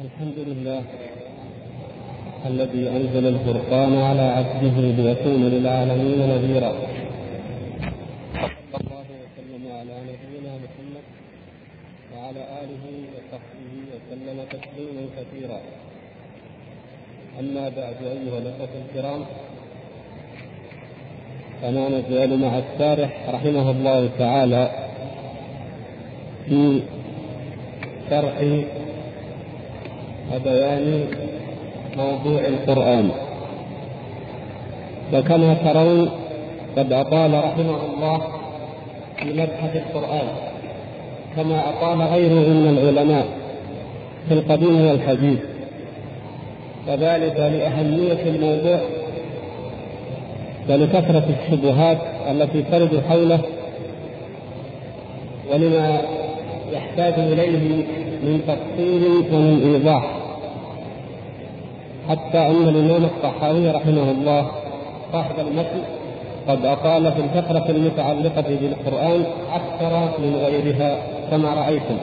الحمد لله الذي أنزل الفرقان على عبده ليكون للعالمين نذيرا. صلى الله وسلم على نبينا محمد وعلى آله وصحبه وسلم تسليما كثيرا. أما بعد أيها الأخوة الكرام فما نزال مع الشارح رحمه الله تعالى في شرح وبيان موضوع القرآن. وكما ترون قد أطال رحمه الله في مبحث القرآن كما أطال غيره من العلماء في القديم والحديث. وذلك لأهمية الموضوع ولكثرة الشبهات التي ترد حوله ولما يحتاج إليه من تفصيل ومن إيضاح. حتى أن الإمام الطحاوي رحمه الله صاحب المتن قد أطال في الفقرة المتعلقة بالقرآن أكثر من غيرها كما رأيتم.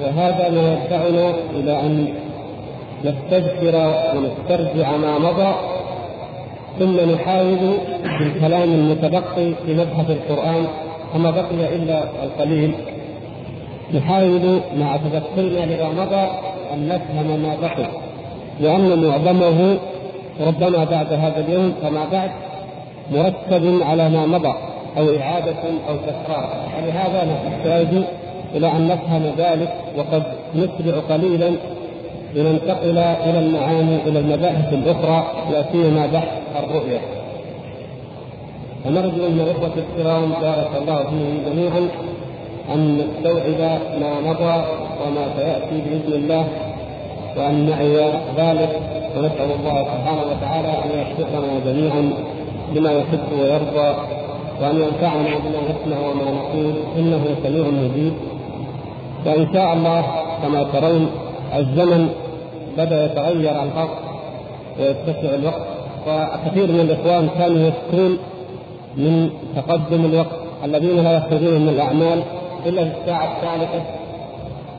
وهذا ما يدفعنا إلى أن نستذكر ونسترجع ما مضى ثم نحاول بالكلام المتبقي في مبحث القرآن وما بقي إلا القليل. نحاول مع تذكرنا لما مضى أن نفهم ما بقي لأن معظمه ربما بعد هذا اليوم فما بعد مرتب على ما مضى أو إعادة أو تكرار. ولهذا نحتاج إلى أن نفهم ذلك وقد نسرع قليلا لننتقل إلى المعاني إلى المباحث الأخرى لا سيما بحث الرؤية. ونرجو من الإخوة الكرام بارك الله فيهم جميعا أن نستوعب ما مضى وما سيأتي بإذن الله وأن نعي ذلك ونسأل الله سبحانه وتعالى أن يوفقنا جميعا لما يحب ويرضى وأن ينفعنا بما نسمع وما نقول إنه سميع مجيب. وإن شاء الله كما ترون الزمن بدأ يتغير الخط ويتسع الوقت. وكثير من الإخوان كانوا يشكون من تقدم الوقت الذين لا يخرجون من الأعمال إلا في الساعة الثالثة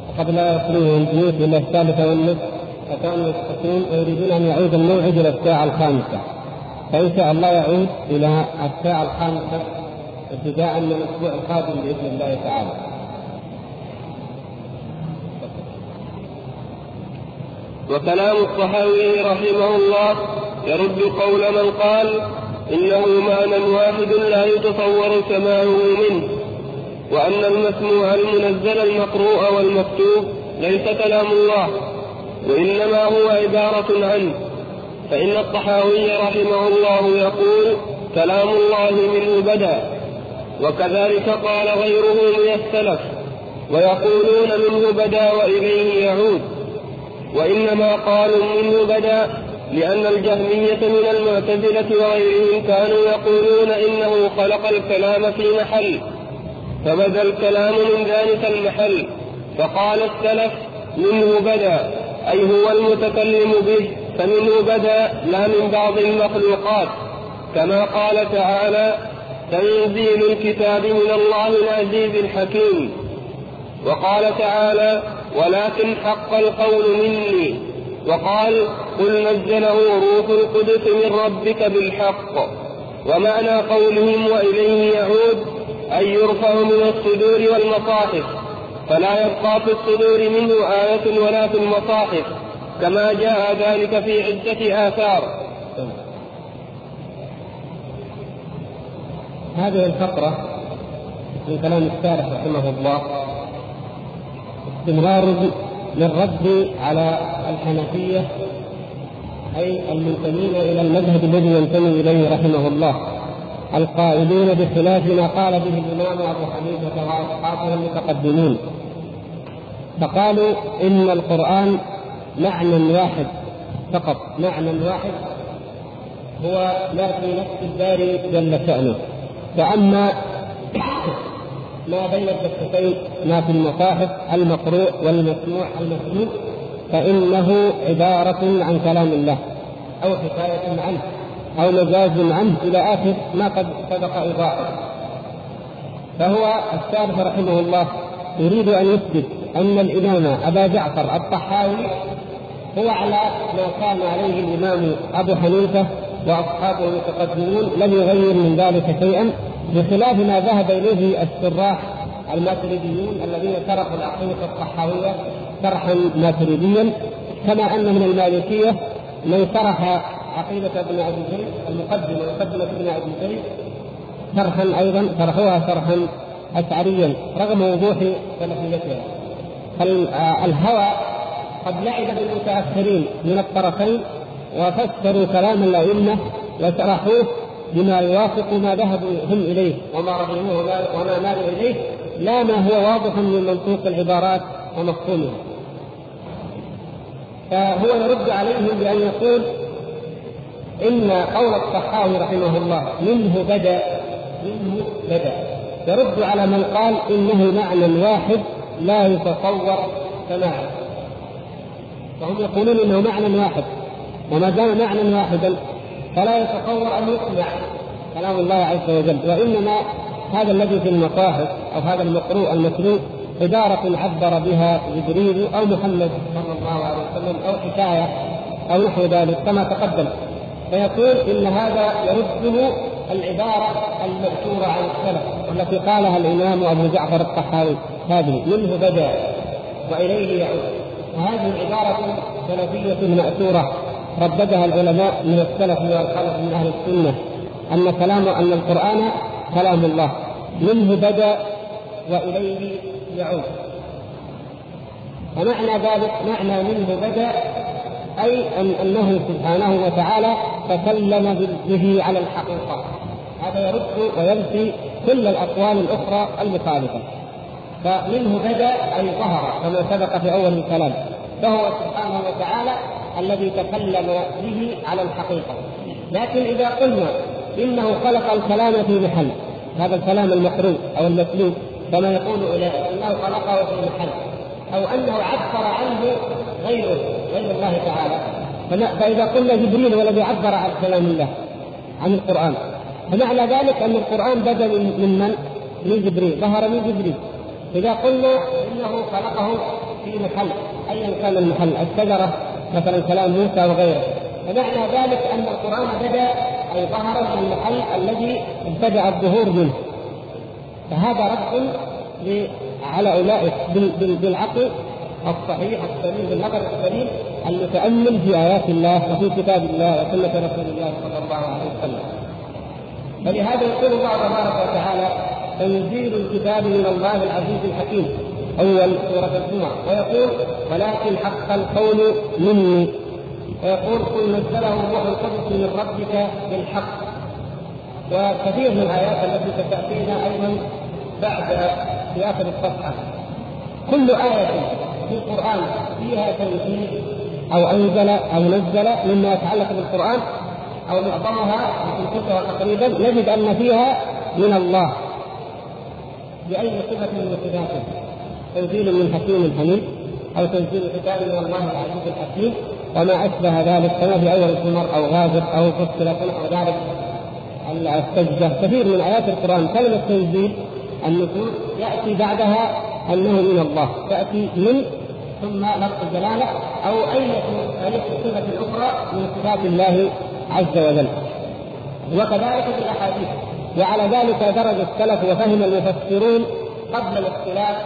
وقد لا يصلون البيوت إلا الثالثة والنصف فكانوا يشتكون ويريدون أن يعود الموعد إلى الساعة الخامسة فإن شاء الله يعود إلى الساعة الخامسة ابتداء من الأسبوع القادم بإذن الله تعالى. وكلام الطحاوي رحمه الله يرد قول من قال إنه معنى واحد لا يتصور سماعه منه وأن المسموع المنزل المقروء والمكتوب ليس كلام الله وإنما هو عبارة عنه. فإن الطحاوي رحمه الله يقول كلام الله منه بدأ وكذلك قال غيره من السلف ويقولون منه بدأ وإليه يعود. وإنما قالوا منه بدأ لأن الجهمية من المعتزلة وغيرهم كانوا يقولون إنه خلق الكلام في محل. فبدأ الكلام من ذلك المحل فقال السلف منه بدأ أي هو المتكلم به فمنه بدأ لا من بعض المخلوقات كما قال تعالى تنزيل الكتاب من الله العزيز الحكيم وقال تعالى ولكن حق القول مني وقال قل نزله روح القدس من ربك بالحق ومعنى قولهم وإليه يعود أن يرفع من الصدور والمصاحف فلا يبقى في الصدور منه آية ولا في المصاحف كما جاء ذلك في عدة آثار. هذه الفقرة من كلام الشارح رحمه الله استمرار للرد على الحنفية أي المنتمين إلى المذهب الذي ينتمي إليه رحمه الله. القائلين بخلاف ما قال به الإمام أبو حنيفة وأصحابه المتقدمين فقالوا إن القرآن معنى واحد فقط معنى واحد هو لا في نفس الباري جل شأنه. فأما ما بين الدفتين ما في المصاحف المقروء والمسموع المكتوب فإنه عبارة عن كلام الله أو حكاية عنه. أو مجاز عنه إلى آخر ما قد سبق إيضاحه فهو الشارح رحمه الله يريد أن يثبت أن الإمام أبا جعفر الطحاوي هو على ما كان عليه الإمام أبو حنيفة وأصحابه المتقدمون لم يغير من ذلك شيئا بخلاف ما ذهب إليه السراح الماتريديون الذين تركوا العقيدة الطحاوية شرحا ماتريديا كما أن من المالكية من شرح عقيدة ابن أبي زيد المقدمة مقدمة ابن أبي زيد شرحا أيضا شرحوها شرحا أشعريا رغم وضوح سلفيتها. فالهوى قد لعب بالمتأخرين من الطرفين وفسروا كلام الأئمة وشرحوه بما يوافق ما ذهبوا هم إليه وما رغبوه وما مالوا إليه لا ما هو واضح من منطوق العبارات ومفهومها. فهو يرد عليهم بأن يقول إن قول الصحاوي رحمه الله منه بدأ منه بدأ. يرد على من قال إنه معنى واحد لا يتصور سماعه فهم يقولون إنه معنى واحد. وما دام معنى واحدا فلا يتصور أن يسمع كلام الله عز وجل. وإنما هذا الذي في المصاحف أو هذا المقروء المتلو عبارة عبر بها جبريل أو محمد صلى الله عليه وسلم أو حكاية أو نحو ذلك كما تقدم. فيقول إن هذا يرده العبارة المأثورة عن السلف والتي قالها الإمام أبو جعفر الطحاوي. هذه منه بدأ وإليه يعود. وهذه عبارة سلفية مأثورة. رددها العلماء من السلف والخلف من أهل السنة أن كلام أن القرآن كلام الله. منه بدأ وإليه يعود. ومعنى ذلك معنى منه بدأ أي أن أنه سبحانه وتعالى تكلم به على الحقيقة. هذا يرد وينفي كل الأقوال الأخرى المخالفة. فمنه بدأ أي ظهر كما سبق في أول الكلام. فهو سبحانه وتعالى الذي تكلم به على الحقيقة. لكن إذا قلنا إنه خلق الكلام في محل هذا الكلام المقروء أو المتلو كما يقول أولئك أنه خلقه في محل أو أنه عبر عنه غيره غير الله تعالى. فإذا قلنا جبريل هو الذي عبر عن كلام الله عن القرآن. فمعنى ذلك أن القرآن بدأ من من؟ من؟ جبريل ظهر من جبريل. إذا قلنا إنه خلقه في محل. أيا كان المحل؟ الشجرة مثلا كلام موسى وغيره. فمعنى ذلك أن القرآن بدأ أي ظهر في المحل الذي ابتدأ الظهور منه. فهذا رد على أولئك بالعقل الصحيح السليم بالنظر السليم المتأمل في آيات الله وفي كتاب الله وسنة رسول الله صلى الله عليه وسلم. فلهذا يقول الله تبارك وتعالى تنزيل الكتاب من الله العزيز الحكيم. أول سورة الجمعة. ويقول ولكن حق القول مني. ويقول قل نزله الروح القدس من ربك بالحق. وكثير من الآيات التي ستأتينا أيضا بعد في اخر الصفحة. كل آية في القرآن فيها تنزيل أو أنزل أو نزل مما يتعلق بالقرآن أو معظمها في تقريبا نجد أن فيها من الله. بأي صفة من صفاته؟ تنزيل من حكيم حميد أو تنزيل كتاب من الله العزيز الحكيم وما أشبه ذلك كما في أول الزمر أو غابر أو فصلت نحو ذلك. السجده كثير من آيات القرآن كلمة تنزيل النزول يأتي بعدها أنه من الله تأتي من ثم لفظ الجلاله أو أي صفة أخرى من صفات الله عز وجل. وكذلك في الأحاديث. وعلى ذلك درج السلف وفهم المفسرون قبل الاختلاف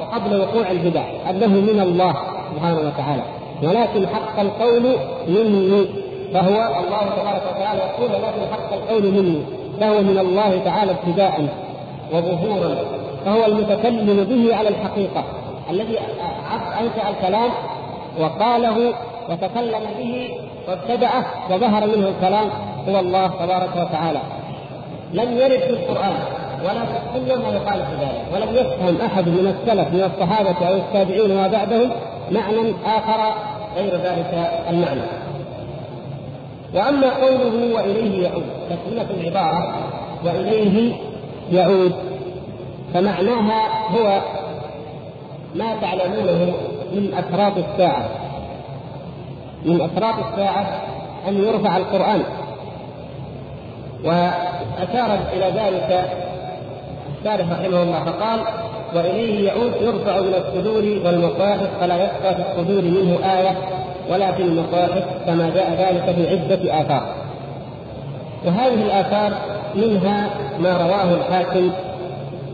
وقبل وقوع البدع أنه من الله سبحانه وتعالى. ولكن حق القول مني فهو الله تبارك وتعالى يقول ولكن حق القول مني فهو من الله تعالى ابتداء وظهورا فهو المتكلم به على الحقيقة. الذي أنشأ الكلام وقاله وتكلم به وابتدعه وظهر منه الكلام هو الله تبارك وتعالى. لم يرد في القرآن ولا في السنة ما يخالف ذلك ولم يفهم أحد من السلف من الصحابة أو التابعين وما بعدهم معنى آخر غير ذلك المعنى. وأما قوله وإليه يعود تسميه العبارة وإليه يعود فمعناها هو ما تعلمونه من أسرار الساعة من أسرار الساعة أن يرفع القرآن وأشار إلى ذلك الشارح رحمه الله فقال وإليه يعود يرفع من الصدور والمصاحف فلا يبقى في الصدور منه آية ولا في المصاحف كما جاء ذلك في عدة آثار. وهذه الآثار منها ما رواه الحاكم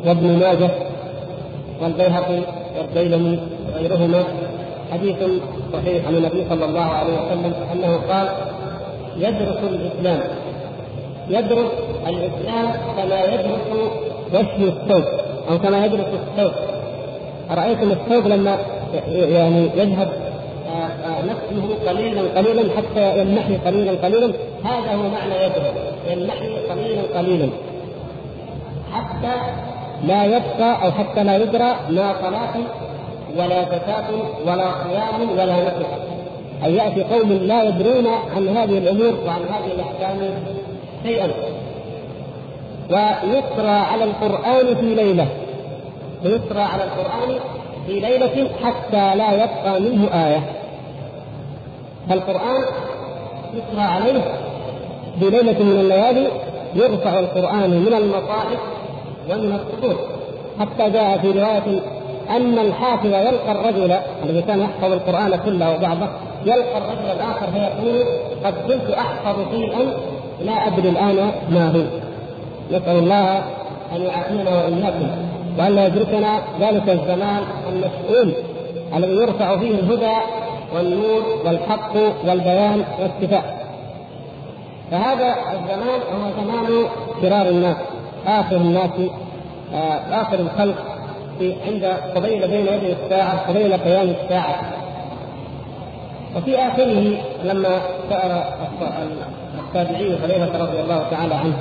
وابن ماجه والبيهقي والديلمي وغيرهما حديث صحيح عن النبي صلى الله عليه وسلم أنه قال يدرس الإسلام. يدرس الإسلام كما يدرس وشم الثوب أو كما يدرس الثوب. أرأيتم الثوب لما يعني يذهب آه، آه، نفسه قليلا قليلا حتى يمنحي قليلا قليلا؟ هذا هو معنى يدرس يمنحي قليلا قليلا. حتى لا يبقى أو حتى لا يدرى لا صلاه ولا زكاه ولا صيام ولا نسك أن يأتي قوم لا يدرون عن هذه الأمور وعن هذه الأحكام شيئا. ويقرأ على القرآن في ليلة. ويقرأ على القرآن في ليلة حتى لا يبقى منه آية. فالقرآن يقرأ عليه في ليلة من الليالي يرفع القرآن من المصاحف ومن الصدور حتى جاء في رواية أن الحافظ يلقى الرجل الذي كان يحفظ القرآن كله وبعضه يلقى الرجل الآخر فيقول قد كنت أحفظ شيئا لا أدري الآن ما هو. نسأل الله أن يعافينا وإياكم وأن يدركنا ذلك الزمان المسؤول الذي يرفع فيه الهدى والنور والحق والبيان والشفاء فهذا الزمان هو زمان فرار الناس. آخر الناس آه، آخر الخلق في عند قبيل بين يدي الساعة قبيل قيام الساعة. وفي آخره لما سأل التابعي خليفة رضي الله تعالى عنه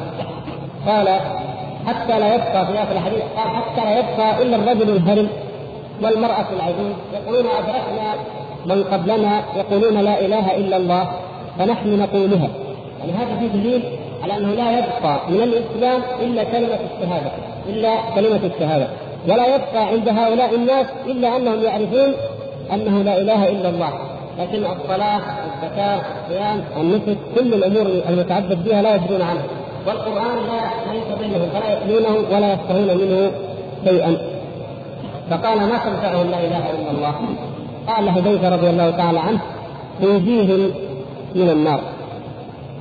قال حتى لا يبقى في آخر الحديث قال حتى لا يبقى إلا الرجل الهرم والمرأة العجوز. يقولون أدركنا من قبلنا؟ يقولون لا إله إلا الله. فنحن نقولها. يعني هذا فيه دليل على أنه لا يبقى من الإسلام إلا كلمة الشهادة إلا كلمة الشهادة. ولا يبقى عند هؤلاء الناس إلا أنهم يعرفون أنه لا إله إلا الله. لكن الصلاة الزكاة الصيام النسك كل الأمور المتعبد بها لا يدرون عنها. والقرآن لا ليس بينهم فلا يتلونه ولا يفقهون منه شيئا. فقال ما تنفعهم لا إله إلا الله؟ قال حذيفه رضي الله تعالى عنه تنجيهم من النار.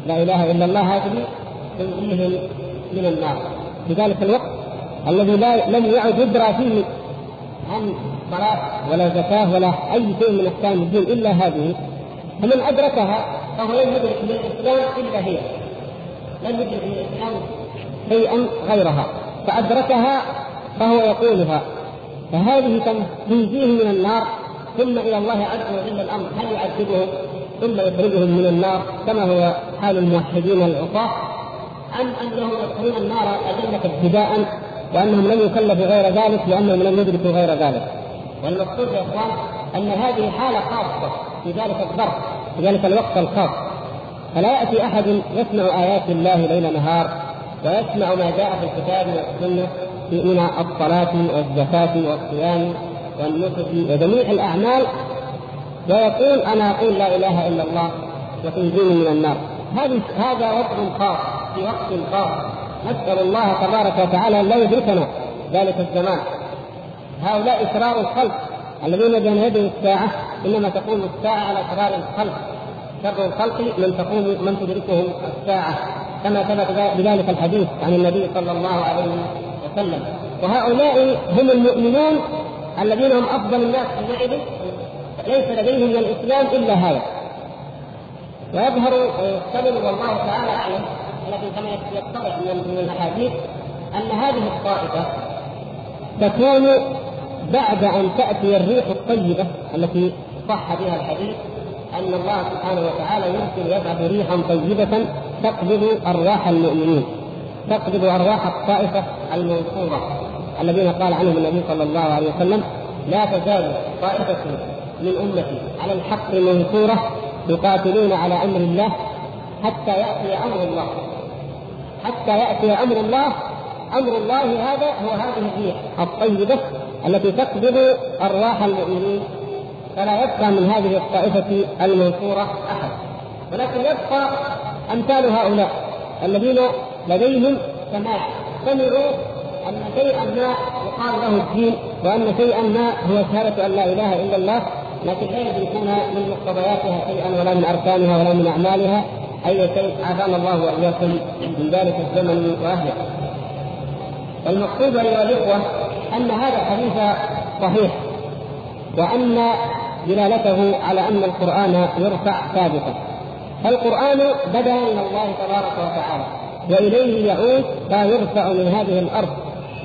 لا إله إلا الله هذه تنجيهم من النار في ذلك الوقت الذي لا لم يعد يدرى فيه عن صلاة ولا زكاة ولا أي شيء من أحكام الدين إلا هذه فمن أدركها فهو لم يدرك من الإسلام إلا هي. لم يدرك من الإسلام شيئا غيرها. فأدركها فهو يقولها. فهذه تنجيه من النار ثم إلى الله عز وجل الأمر. هل يعذبهم ثم يخرجهم من النار كما هو حال الموحدين العصاة أم أنهم يدخلون النار أذلة ابتداء وأنهم لم يكلفوا غير ذلك لأنهم لم يدركوا غير ذلك. والمقصود يا إخوان أن هذه حالة خاصة في ذلك الظرف في ذلك الوقت الخاص. فلا يأتي أحد يسمع آيات الله ليل نهار ويسمع ما جاء في الكتاب والسنة من الصلاة والزكاة والصيام والنسك وجميع الأعمال ويقول أنا أقول لا إله إلا الله وتنجيني من النار. هذه هذا وضع خاص في وقت خاص. نسأل الله تبارك وتعالى أن لا يدركنا ذلك الزمان. هؤلاء شرار الخلق الذين بين يدي الساعة إنما تقوم الساعة على شرار الخلق. شر الخلق من تقوم من تدركهم الساعة كما ثبت بذلك الحديث عن النبي صلى الله عليه وسلم. وهؤلاء هم المؤمنون الذين هم أفضل الناس حينئذ ليس لديهم من الإسلام إلا هذا. ويظهر ويحتمل والله تعالى أعلم لكن كما يتضح من الأحاديث أن هذه الطائفة تكون بعد أن تأتي الريح الطيبة التي صح بها الحديث أن الله سبحانه وتعالى يمكن يبعث ريحا طيبة تقبض أرواح المؤمنين تقبض أرواح الطائفة المنصورة الذين قال عنهم النبي صلى الله عليه وسلم لا تزال طائفة امتي على الحق منصوره يقاتلون على أمر الله حتى يأتي أمر الله. حتى يأتي أمر الله أمر الله هذا هو هذه الريح الطيبة التي تقبض أرواح المؤمنين. فلا يبقى من هذه الطائفة المنصورة أحد. ولكن يبقى أمثال هؤلاء الذين لديهم سماع سمعوا أن شيئا ما يقال له الدين وأن شيئا ما هو شهاده أن لا إله إلا الله لكن لا يدركون من مقتضياتها شيئا ولا من أركانها ولا من أعمالها أي شيء عافانا الله وإياكم من ذلك الزمن وأهله. المقصود أيها الإخوة أن هذا الحديث صحيح وأن دلالته على أن القرآن يرفع ثابتا. فالقرآن بدا من الله تبارك وتعالى وإليه يعود ما يرفع من هذه الأرض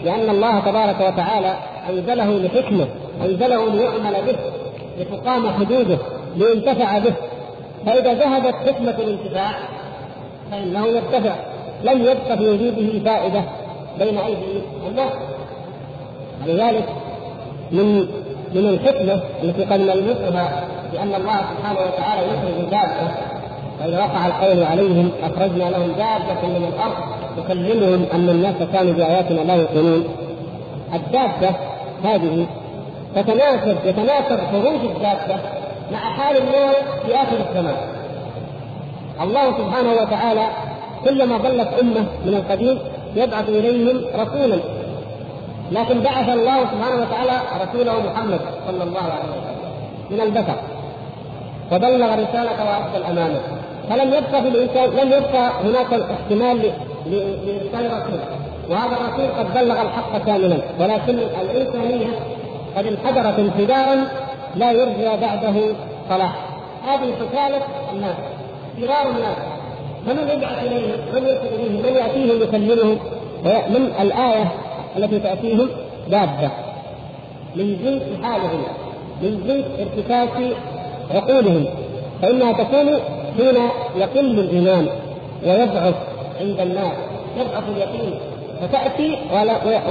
لأن الله تبارك وتعالى أنزله لحكمه أنزله ليعمل به لتقام حدوده لينتفع به. فإذا ذهبت حكمة الانتفاع فإنه يرتفع. لم يبق في وجوده فائدة بين أيدي الناس ولذلك من من الحكمة التي قد نلمسها بأن الله سبحانه وتعالى يخرج دابه فإذا وقع القول عليهم أخرجنا لهم دابة من الأرض تكلمهم أن الناس كانوا بآياتنا لا يؤمنون. الدابة هذه تتناسب يتناسب خروج الدابه مع حال الناس في آخر الزمان. الله سبحانه وتعالى كلما ضلت أمة من القديم يبعث إليهم رسولا. لكن بعث الله سبحانه وتعالى رسوله محمد صلى الله عليه وسلم من البشر. وبلغ الرسالة وأدى الأمانة. فلم يبقى في الإنسان لم يبقى هناك احتمال لإرسال رسول. وهذا الرسول قد بلغ الحق كاملا. ولكن الإنسانية قد انحدرت انحدارا لا يرجى بعده صلاح هذه حكالة الناس فرار الناس فمن يبعث اليهم؟ من يرسل اليهم؟ من ياتيهم يكلمهم؟ من الآية التي تاتيهم دابة من جنس حالهم من جنس ارتكاز عقولهم فإنها تكون حين يقل الإيمان ويضعف عند الناس يضعف اليقين فتأتي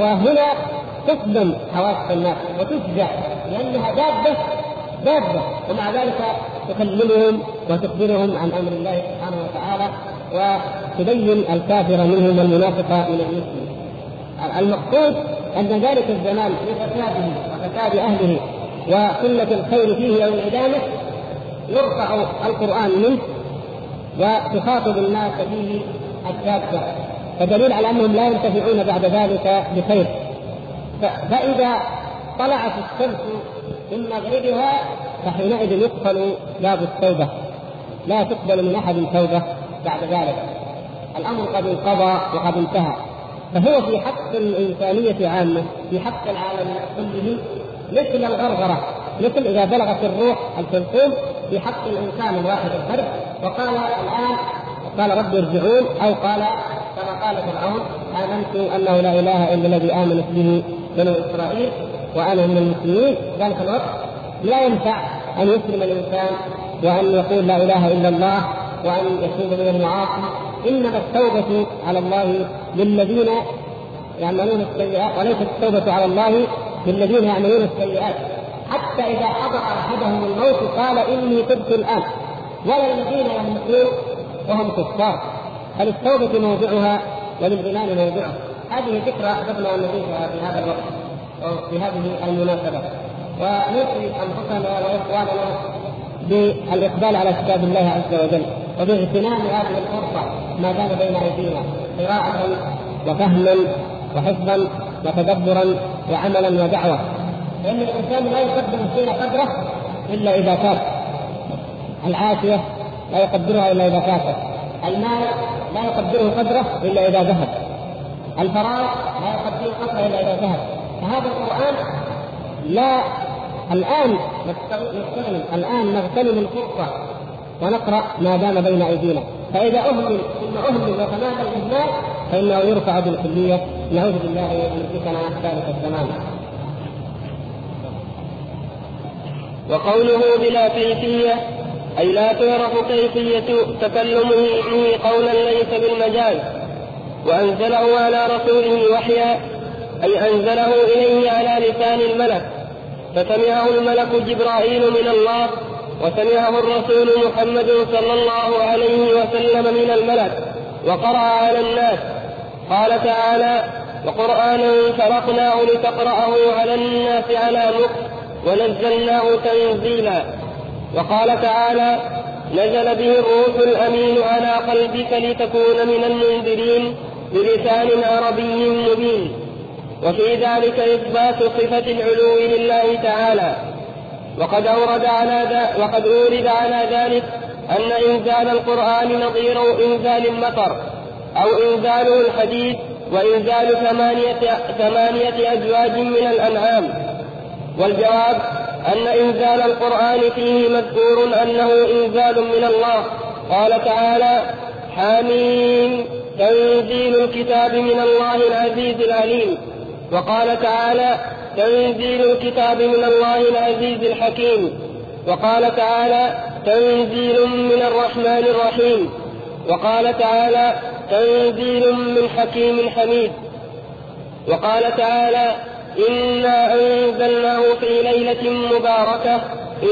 وهنا تصدم حواس الناس وتفزع لأنها دابة دابة. ومع ذلك تكلمهم وتخبرهم عن أمر الله سبحانه وتعالى وتبين الكافر منهم والمنافق من المسلم. المقصود أن ذلك الزمان بفساده وفساد أهله وقلة الخير فيه أو انعدامه يرفع القرآن منه وتخاطب الناس فيه الكافه فدليل على أنهم لا ينتفعون بعد ذلك بخير. فإذا طلعت الشمس من مغربها فحينئذ يقفل باب التوبة. لا تقبل من أحد توبة بعد ذلك. الأمر قد انقضى وقد انتهى. فهو في حق الإنسانية عامة في حق العالم كله مثل الغرغرة مثل إذا بلغت الروح الحلقوم في حق الإنسان الواحد الفرد. وقال الآن قال رب ارجعون أو قال كما قال فرعون آمنت أنه لا إله إلا الذي آمنت به بنو إسرائيل وأنا من المسلمين ذلك الوقت لا ينفع أن يسلم الإنسان وأن يقول لا إله إلا الله وأن يتوب من المعاصي. إنما التوبة على الله للذين يعملون السيئات وليست التوبة على الله للذين يعملون السيئات. حتى إذا حضر أحدهم الموت قال إني تبت الآن. ولا الذين يموتون وهم كفار. فللتوبه موضعها وللغنام موضعه هذه أخذنا ان نضيفها في هذا الوقت أو في هذه المناسبة. ونوصي أنفسنا وإخواننا بالإقبال على كتاب الله عز وجل وباغتنام هذه الفرصة ما دام بين أيدينا قراءة وفهما وحفظا وتدبرا وعملا ودعوة. لأن الإنسان لا يقدم الشيء قدره إلا إذا فات العافية لا يقدرها إلا إذا فاتت المال لا يقدره قدره إلا إذا ذهب. الفراغ لا يقدره قدره إلا إذا ذهب. فهذا القرآن لا الآن نغتنم الآن نغتنم الفرصه ونقرأ ما دام بين أيدينا. فإذا اهمل ثم أهمل وتمادى الاهمال فإنه يرفع بالكلية. نعوذ بالله أن يدركنا ذلك الزمان. وقوله بلا كيفية أي لا تعرف كيفية تكلمه به قولا ليس بالمجاز وأنزله على رسوله وحيا أي أنزله إليه على لسان الملك. فسمعه الملك جبرائيل من الله وسمعه الرسول محمد صلى الله عليه وسلم من الملك وقرأ على الناس. قال تعالى وقرآنا فرقناه لتقرأه على الناس على مكر ونزلناه تنزيلا. وقال تعالى نزل به الروح الأمين على قلبك لتكون من المنذرين. بلسان عربي مبين. وفي ذلك إثبات صفة العلو لله تعالى. وقد أورد على وقد أورد على ذلك أن إنزال القرآن نظير إنزال المطر أو إنزاله الحديث وإنزال ثمانية, ثمانية أزواج من الأنعام. والجواب أن إنزال القرآن فيه مذكور أنه إنزال من الله. قال تعالى حامين تنزيل الكتاب من الله العزيز العليم. وقال تعالى تنزيل الكتاب من الله العزيز الحكيم. وقال تعالى تنزيل من الرحمن الرحيم. وقال تعالى تنزيل من حكيم حميد. وقال تعالى إنا أنزلناه في ليلة مباركة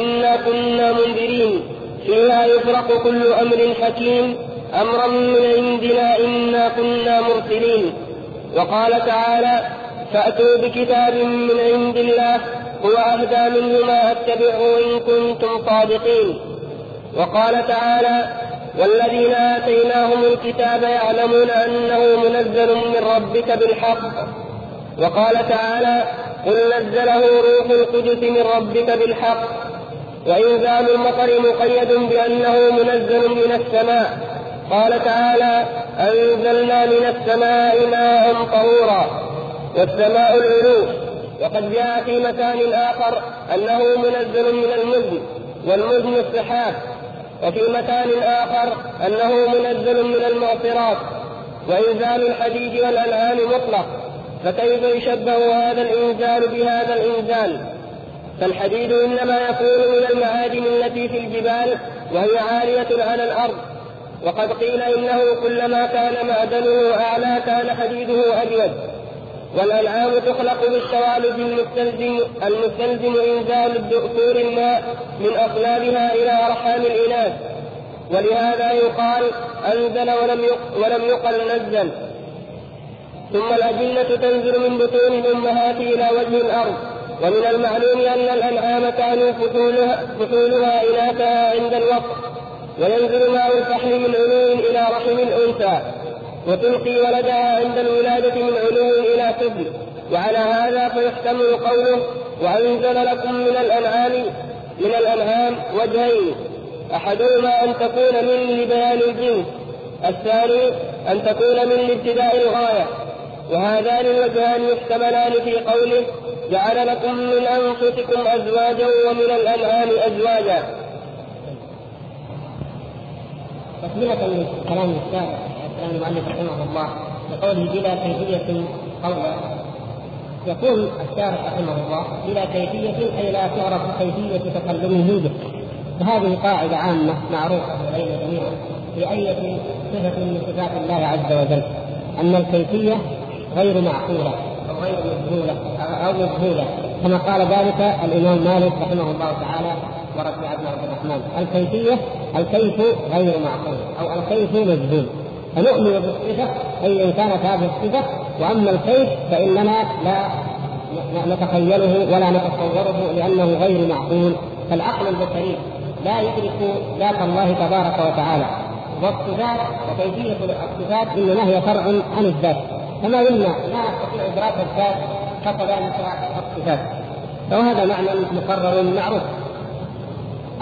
إنا كنا منذرين. فيها يفرق كل أمر حكيم أمرا من عندنا إنا كنا مرسلين. وقال تعالى فأتوا بكتاب من عند الله هو أهدى منه ما أتبعه إن كنتم صادقين. وقال تعالى والذين آتيناهم الكتاب يعلمون أنه منزل من ربك بالحق. وقال تعالى قل نزله روح القدس من ربك بالحق. وإنزال المطر مقيد بأنه منزل من السماء. قال تعالى أنزلنا من السماء ماء طهورا والسماء العلو وقد جاء في مكان آخر أنه منزل من المزن والمزن السحاب. وفي مكان آخر أنه منزل من المعصرات. وإنزال الحديد والأنعام مطلق. فكيف يشبه هذا الإنزال بهذا الإنزال؟ فالحديد إنما يكون من المعادن التي في الجبال وهي عالية على الأرض. وقد قيل إنه كلما كان معدنه أعلى كان حديده أجود والأنعام تخلق بالشوالد المستلزم المستلزم إنزال الدؤثور الماء من أصلابها إلى أرحام الإناث. ولهذا يقال أنزل ولم ولم يقل نزل. ثم الأجنة تنزل من بطون الأمهات إلى وجه الأرض. ومن المعلوم أن الأنعام كانوا فحولها, فحولها إناثها عند الوقت. وينزل ماء الفحم من علو إلى رحم الأنثى وتلقي ولدها عند الولادة من علو إلى سفل وعلى هذا فيحتمل قوله وأنزل لكم من الأنعام من الأنعام وجهين. أحدهما أن تكون من لبيان الجنس الثاني أن تكون من لابتداء الغاية. وهذان الوجهان يحتملان في قوله جعل لكم من أنفسكم أزواجا ومن الأنعام أزواجا. تكملة كلام الشاعر كلام المؤلف رحمه الله بقوله بلا كيفية قولا يقول الشارح رحمه الله بلا كيفية أي لا تعرف كيفية تكلمه به وهذه قاعدة عامة معروفة بين جميعا في أي صفة من صفات الله عز وجل. أن الكيفية غير معقولة أو غير مجهولة أو مجهولة. كما قال ذلك الإمام مالك رحمه الله تعالى بن عبد الرحمن الكيفية الكيف غير معقول أو الكيف مجهول فنؤمن بالصفة أي إن كانت هذه الصفة. وأما الكيف فإننا لا نتخيله ولا نتصوره لأنه غير معقول. فالعقل البشري لا يدرك ذات الله تبارك وتعالى. والصفات وكيفية الصفات إنما هي فرع عن الذات. كما قلنا لا نستطيع إدراك الذات فكذلك الصفات. وهذا معنى مقرر معروف.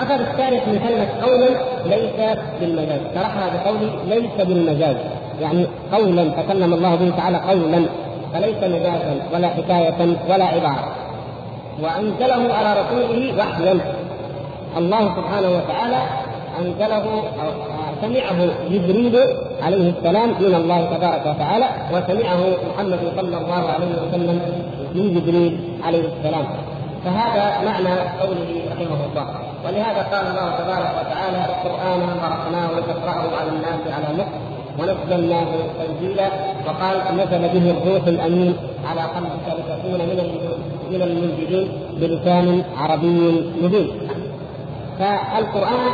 أخذ الثالث من كلمة قولا ليس بالمجاز. شرحها بقوله ليس بالمجاز. يعني قولا تكلم الله به تعالى قولا. فليس مجازا ولا حكاية ولا عبارة. وأنزله على رسوله وحيا. الله سبحانه وتعالى أنزله أو سمعه جبريل عليه السلام من الله تبارك وتعالى وسمعه محمد صلى الله عليه وسلم من جبريل عليه السلام. فهذا معنى قوله رحمه الله. ولهذا قال الله تبارك وتعالى قرانا فرقناه لتقراه على الناس على مكر ونزلناه تنزيلا وقال نزل به الروح الأمين على قلبك لتكون من من المنزلين بلسان عربي مبين. فالقرآن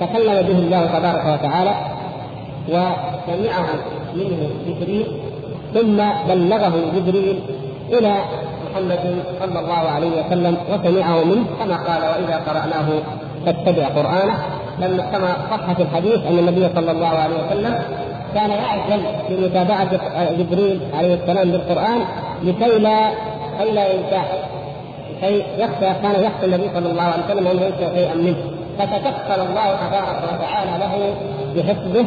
تكلم به الله تبارك وتعالى وسمعه منه جبريل ثم بلغه جبريل إلى محمد صلى الله عليه وسلم وسمعه منه كما قال وإذا قرأناه فاتبع قرآنه. لما كما صح في الحديث أن النبي صلى الله عليه وسلم كان يعجل بمتابعة جبريل عليه السلام بالقرآن لكي لا كي لا ينساه لكي يخشى كان يخشى النبي صلى الله عليه وسلم أن ينسى شيئا منه. فتكفل الله تبارك وتعالى له بحفظه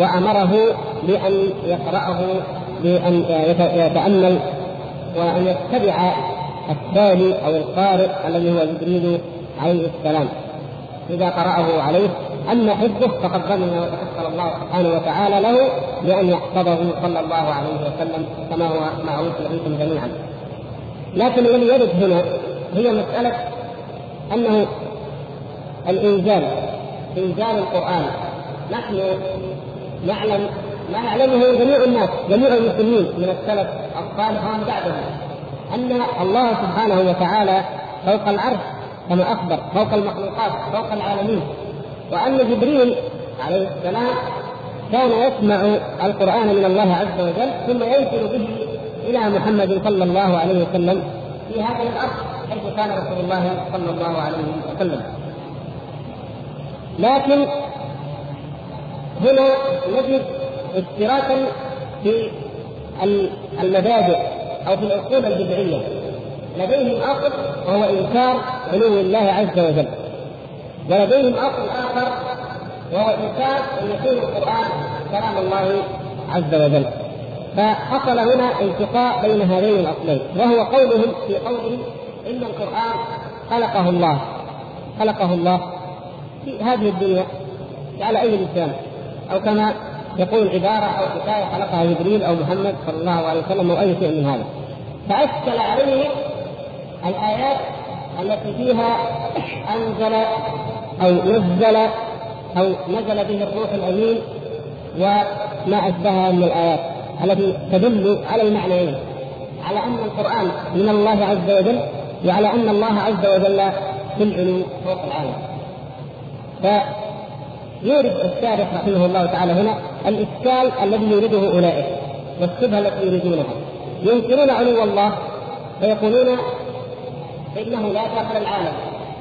وأمره بأن يقرأه بأن يتأمل وأن يتبع التالي أو القارئ الذي هو جبريل عليه السلام إذا قرأه عليه اما حفظه فقد ضمن وتكفل الله سبحانه وتعالى له بأن يحفظه صلى الله عليه وسلم كما هو معروف لكم جميعا. لكن الذي يرد هنا هي مسألة أنه الإنزال إنزال القرآن نحن نعلم ما يعلمه جميع الناس جميع المسلمين من السلف الصالح ومن بعدهم. أن الله سبحانه وتعالى فوق العرش كما أخبر فوق المخلوقات فوق العالمين. وأن جبريل عليه السلام كان يسمع القرآن من الله عز وجل ثم ينزل به إلى محمد صلى الله عليه وسلم في هذه الأرض حيث كان رسول الله صلى الله عليه وسلم. لكن هنا نجد اشتراكا في المبادئ أو في الأصول البدعيه لديهم اصل وهو إنكار علو الله عز وجل. ولديهم اصل آخر وهو إنكار أن يكون القرآن كلام الله عز وجل. فحصل هنا التقاء بين هذين الأصلين. وهو قولهم في قولهم إن القرآن خلقه الله. خلقه الله في هذه الدنيا على أي لسان أو كما يقول عبارة أو حكاية خلقها جبريل أو محمد صلى الله عليه وسلم أو أي شيء من هذا. فأشكل عليهم الآيات التي فيها أنزل أو نزل أو نزل به الروح الأمين وما أشبهها من الآيات التي تدل على المعنيين. على أن القرآن من الله عز وجل وعلى أن الله عز وجل في العلو فوق العالم. فيورد الشارح رحمه الله تعالى هنا الإشكال الذي يريده أولئك والشبهة التي يريدونها. ينكرون علو الله فيقولون إنه لا داخل العالم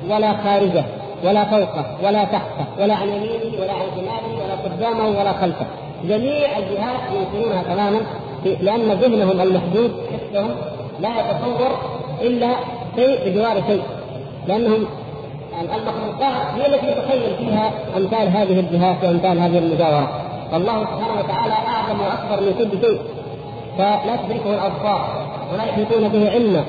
ولا خارجه ولا فوقه ولا تحته ولا عن يمينه ولا عن شماله ولا قدامه ولا خلفه. جميع الجهات ينكرونها تماما لأن ذهنهم المحدود حسهم لا يتصور إلا شيء بجوار شيء لأنهم المخلوقات هي التي يتخيل فيها أمثال هذه الجهات وأمثال هذه المجاوره والله سبحانه وتعالى أعظم وأكبر من كل شيء. فلا تدركه الأبصار ولا يحيطون به علما.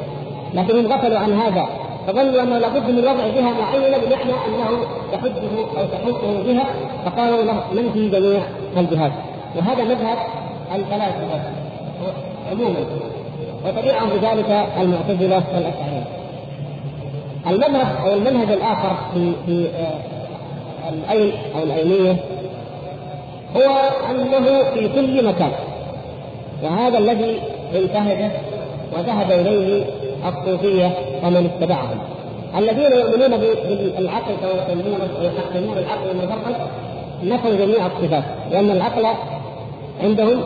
لكنهم غفلوا عن هذا فظنوا أنه لابد من وضع جهه معينه بمعنى أنه تحده أو تحوطه جهه فقالوا له ننفي جميع الجهات وهذا مذهب الفلاسفه عموما وتبعهم بذلك المعتزلة والاشاعره المذهب أو المنهج الآخر في في آه، العين أو العينية هو أنه في كل مكان. وهذا الذي انتهج وذهب إليه الصوفية ومن اتبعهم. الذين يؤمنون بالعقل كما يسمونه ويحكمون العقل المفرد نفوا جميع الصفات لأن العقل عندهم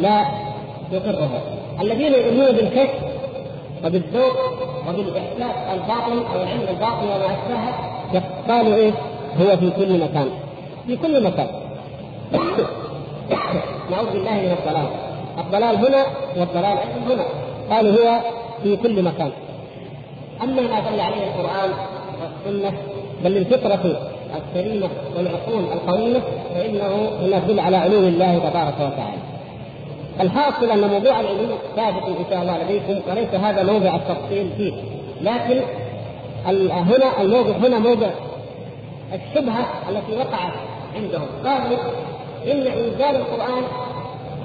لا يقرها الذين يؤمنون بالكشف وبالذوق وبالإحساس الباطن أو العلم الباطن وما أشبهه قالوا إيه؟ هو في كل مكان. في كل مكان. نعوذ بالله من الضلال. الضلال هنا والضلال هنا. قالوا هو في كل مكان. أما ما دل عليه القرآن والسنة بل الفطرة السليمه والعقول القويمة فإنه يدل على علو الله تبارك وتعالى. الحاصل أن موضوع العلوم ثابت إن شاء الله لديكم وليس هذا موضع التفصيل فيه. لكن هنا الموضع هنا موضع الشبهة التي وقعت عندهم. قالوا إن إنزال القرآن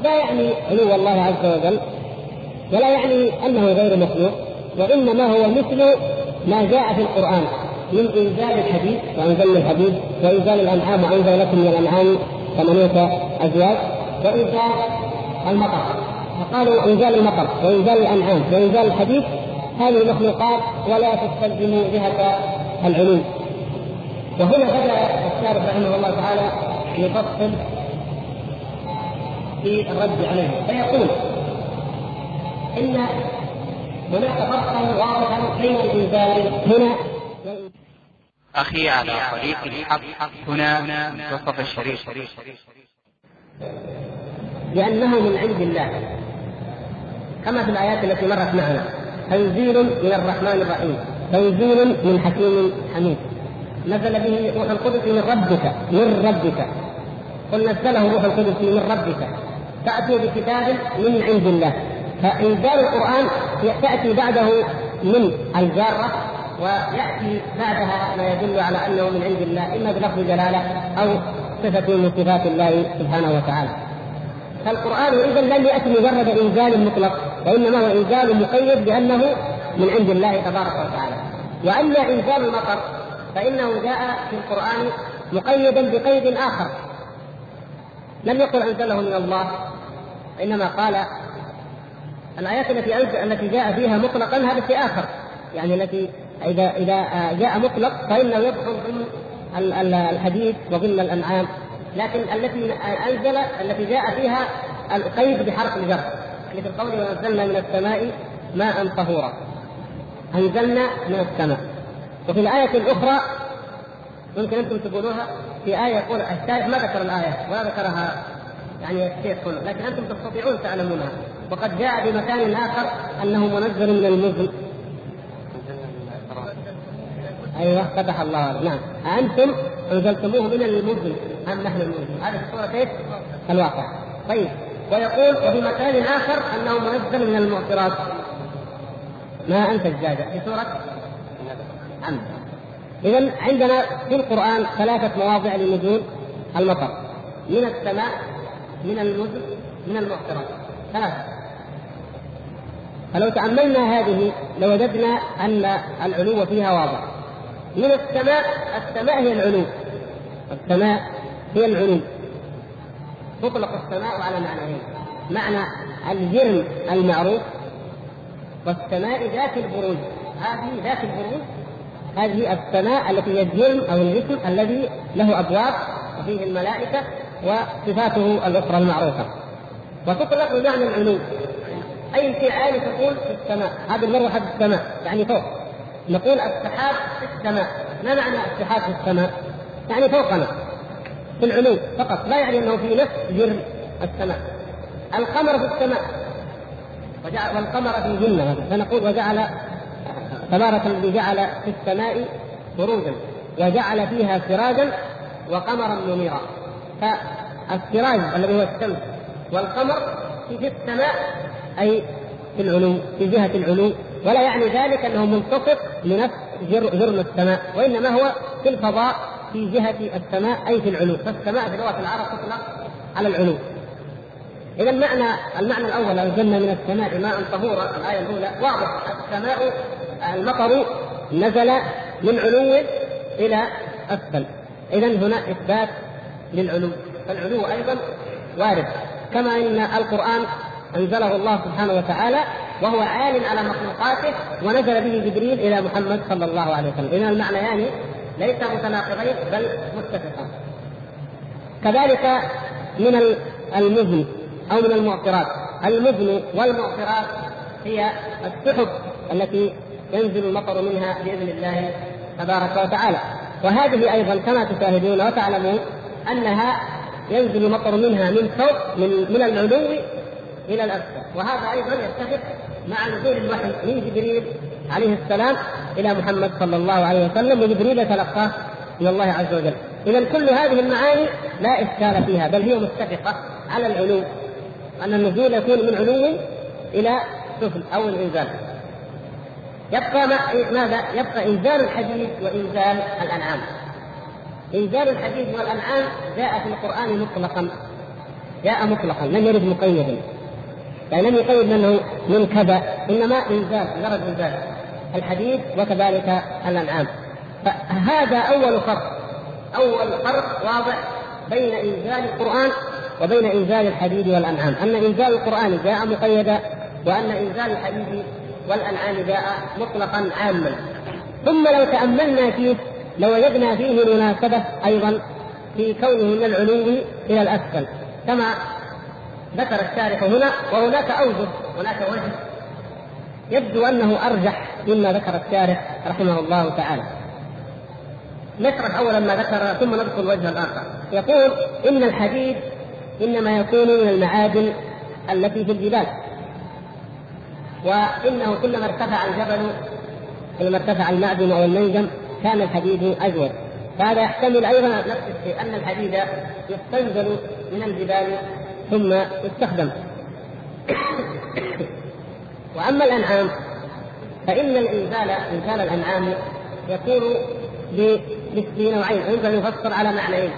لا يعني علو الله عز وجل ولا يعني أنه غير مخلوق وإنما هو مثل ما جاء في القرآن من إنزال الحديث وانزلنا الحديث وإنزال الأنعام وأنزل لكم من الأنعام ثمانيه أزواج وإنزال المطر. فقالوا إنزال المطر وإنزال الأنعام وإنزال الحديث هذه مخلوقات ولا تستلزم جهه العلوم. وهنا بدأ الشارع رحمه الله تعالى يفصل في الرد عليه فيقول إن هناك فرقا واضحا بين الانزال هنا أخي على طريق الحق. هنا منتصف الشريف. لأنه من عند الله. كما في الآيات التي مرت معنا. تنزيل من الرحمن الرحيم. تنزيل من حكيم حميد. نزل به روح القدس من ربك. من ربك. قل نزله روح القدس من ربك. تأتي بكتاب من عند الله. فإنزال القرآن تأتي بعده من الجارة ويأتي بعدها ما يدل على أنه من عند الله إما بلفظ جلالة أو صفة من صفات الله سبحانه وتعالى. فالقرآن إذا لم يأتي مجرد إنزال مطلق وإنما هو إنزال مقيد بأنه من عند الله تبارك وتعالى. وأما إنزال المطر فإنه جاء في القرآن مقيدا بقيد آخر. لم يقل أنزله من الله. إنما قال الآيات التي التي جاء فيها مطلقا هذا شيء آخر. يعني التي إذا إذا جاء مطلق فإنه يدخل ضمن الحديث وضمن الأنعام. لكن التي أنزل التي جاء فيها القيد بحرف الجر. مثل قوله ونزلنا من السماء ماء طهورا. أنزلنا من السماء. وفي الآية الأخرى ممكن أنتم تقولوها في آية يقول الشارح ما ذكر الآية؟ ولا ذكرها يعني الشيخ هنا لكن أنتم تستطيعون تعلمونها. وقد جاء بمكان آخر أنه منزل من المزن. أيوه فتح الله نعم. أنتم أنزلتموه من المزن. أم نحن المزن؟ هذه الصورة كيف؟ الواقع. طيب. ويقول وفي مكان آخر أنه منزل من المعصرات ما أنت الزاجة في سورة؟ عم اذا عندنا في القرآن ثلاثة مواضع لنزول المطر. من السماء من المزن من المعصرات ثلاثة. فلو تأملنا هذه لوجدنا أن العلو فيها واضح. من السماء السماء هي العلو. السماء هي العلو. تطلق السماء على معنيين. معنى الجرم المعروف والسماء ذات البروج. هذه ذات البروج. هذه السماء التي هي الجرم أو الجسم الذي له أبواب وفيه الملائكة وصفاته الأخرى المعروفة. وتطلق بمعنى العلو أي شيء عالي تقول في السماء. هذه المروحه في السماء يعني فوق. نقول السحاب في السماء. ما معنى السحاب في السماء؟ يعني فوقنا. في العلو فقط. لا يعني أنه في نفس جرم السماء. القمر في السماء. وجعل والقمر في جنة. فنقول وجعل تبارك الذي جعل في السماء بروجا وجعل فيها سراجا وقمرا منيرا فالسراج الذي هو الشمس والقمر في السماء أي في العلو في جهة العلو ولا يعني ذلك أنه منتصف لنفس جرم السماء وإنما هو في الفضاء في جهة السماء أي في العلو. فالسماء في لغه العرب تطلق على العلو. اذا المعنى المعنى الأول انزلنا من السماء ماء طهورا الآية الأولى واضح. السماء المطر نزل من علو إلى أسفل. اذا هنا إثبات للعلو. فالعلو أيضا وارد كما إن القرآن أنزله الله سبحانه وتعالى وهو عال على مخلوقاته ونزل به جبريل إلى محمد صلى الله عليه وسلم. اذا المعنيان يعني ليس متناقضين بل متفقان. كذلك من المزن أو من المعطرات. المزن والمعطرات هي السحب التي ينزل المطر منها بإذن الله تبارك وتعالى. وهذه أيضا كما تشاهدون وتعلمون أنها ينزل المطر منها من فوق من من العلو إلى الاسفل وهذا أيضا يتفق مع نزول الوحي من جبريل عليه السلام إلى محمد صلى الله عليه وسلم وجبريل تلقاه من الله عز وجل. اذا كل هذه المعاني لا إشكال فيها بل هي متفقة على العلو أن النزول يكون من علو إلى سفل أو الإنزال. يبقى ماذا؟ يبقى إنزال الحديث وإنزال الأنعام. إنزال الحديث والأنعام جاء في القرآن مطلقا. جاء مطلقا لم يرد مقيدا. يعني لم يقيد منه من كذا إنما إنزال مجرد إنزال. الحديث وكذلك الأنعام. فهذا أول فرق أول فرق واضح بين إنزال القرآن وبين إنزال الحديد والأنعام. أن إنزال القرآن جاء مقيدا وأن إنزال الحديد والأنعام جاء مطلقا عاما. ثم لو تأملنا فيه لوجدنا فيه مناسبة أيضا في كونه من العلو إلى الأسفل كما ذكر الشارح هنا وهناك أوجه هناك وجه يبدو أنه أرجح مما ذكر الشارح رحمه الله تعالى. نشرح اولا ما ذكر ثم ندخل الوجه الآخر. يقول إن الحديد إنما يكون من المعادن التي في الجبال. وإنه كلما ارتفع الجبل كلما ارتفع المعدن أو المنجم كان الحديد أزود. فهذا يحتمل أيضا نفس الشيء أن الحديد يستنزل من الجبال ثم يستخدم. وأما الأنعام فإن الإنزال إنزال الأنعام يكون بنوعين يمكن يفسر على معنيين.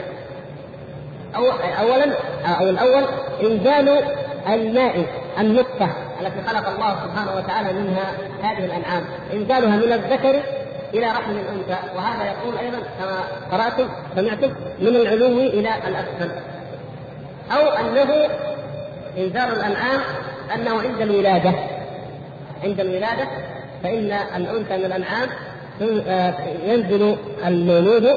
أو اولا أو الأول إنزال الماء النطفة التي خلق الله سبحانه وتعالى منها هذه الأنعام. إنزالها من الذكر إلى رحم الأنثى وهذا يقول أيضا كما قرأتم سمعتم من العلو إلى الأسفل. أو أنه انزال الأنعام أنه عند الولادة. عند الولادة فإن الأنثى من الأنعام ينزل المولود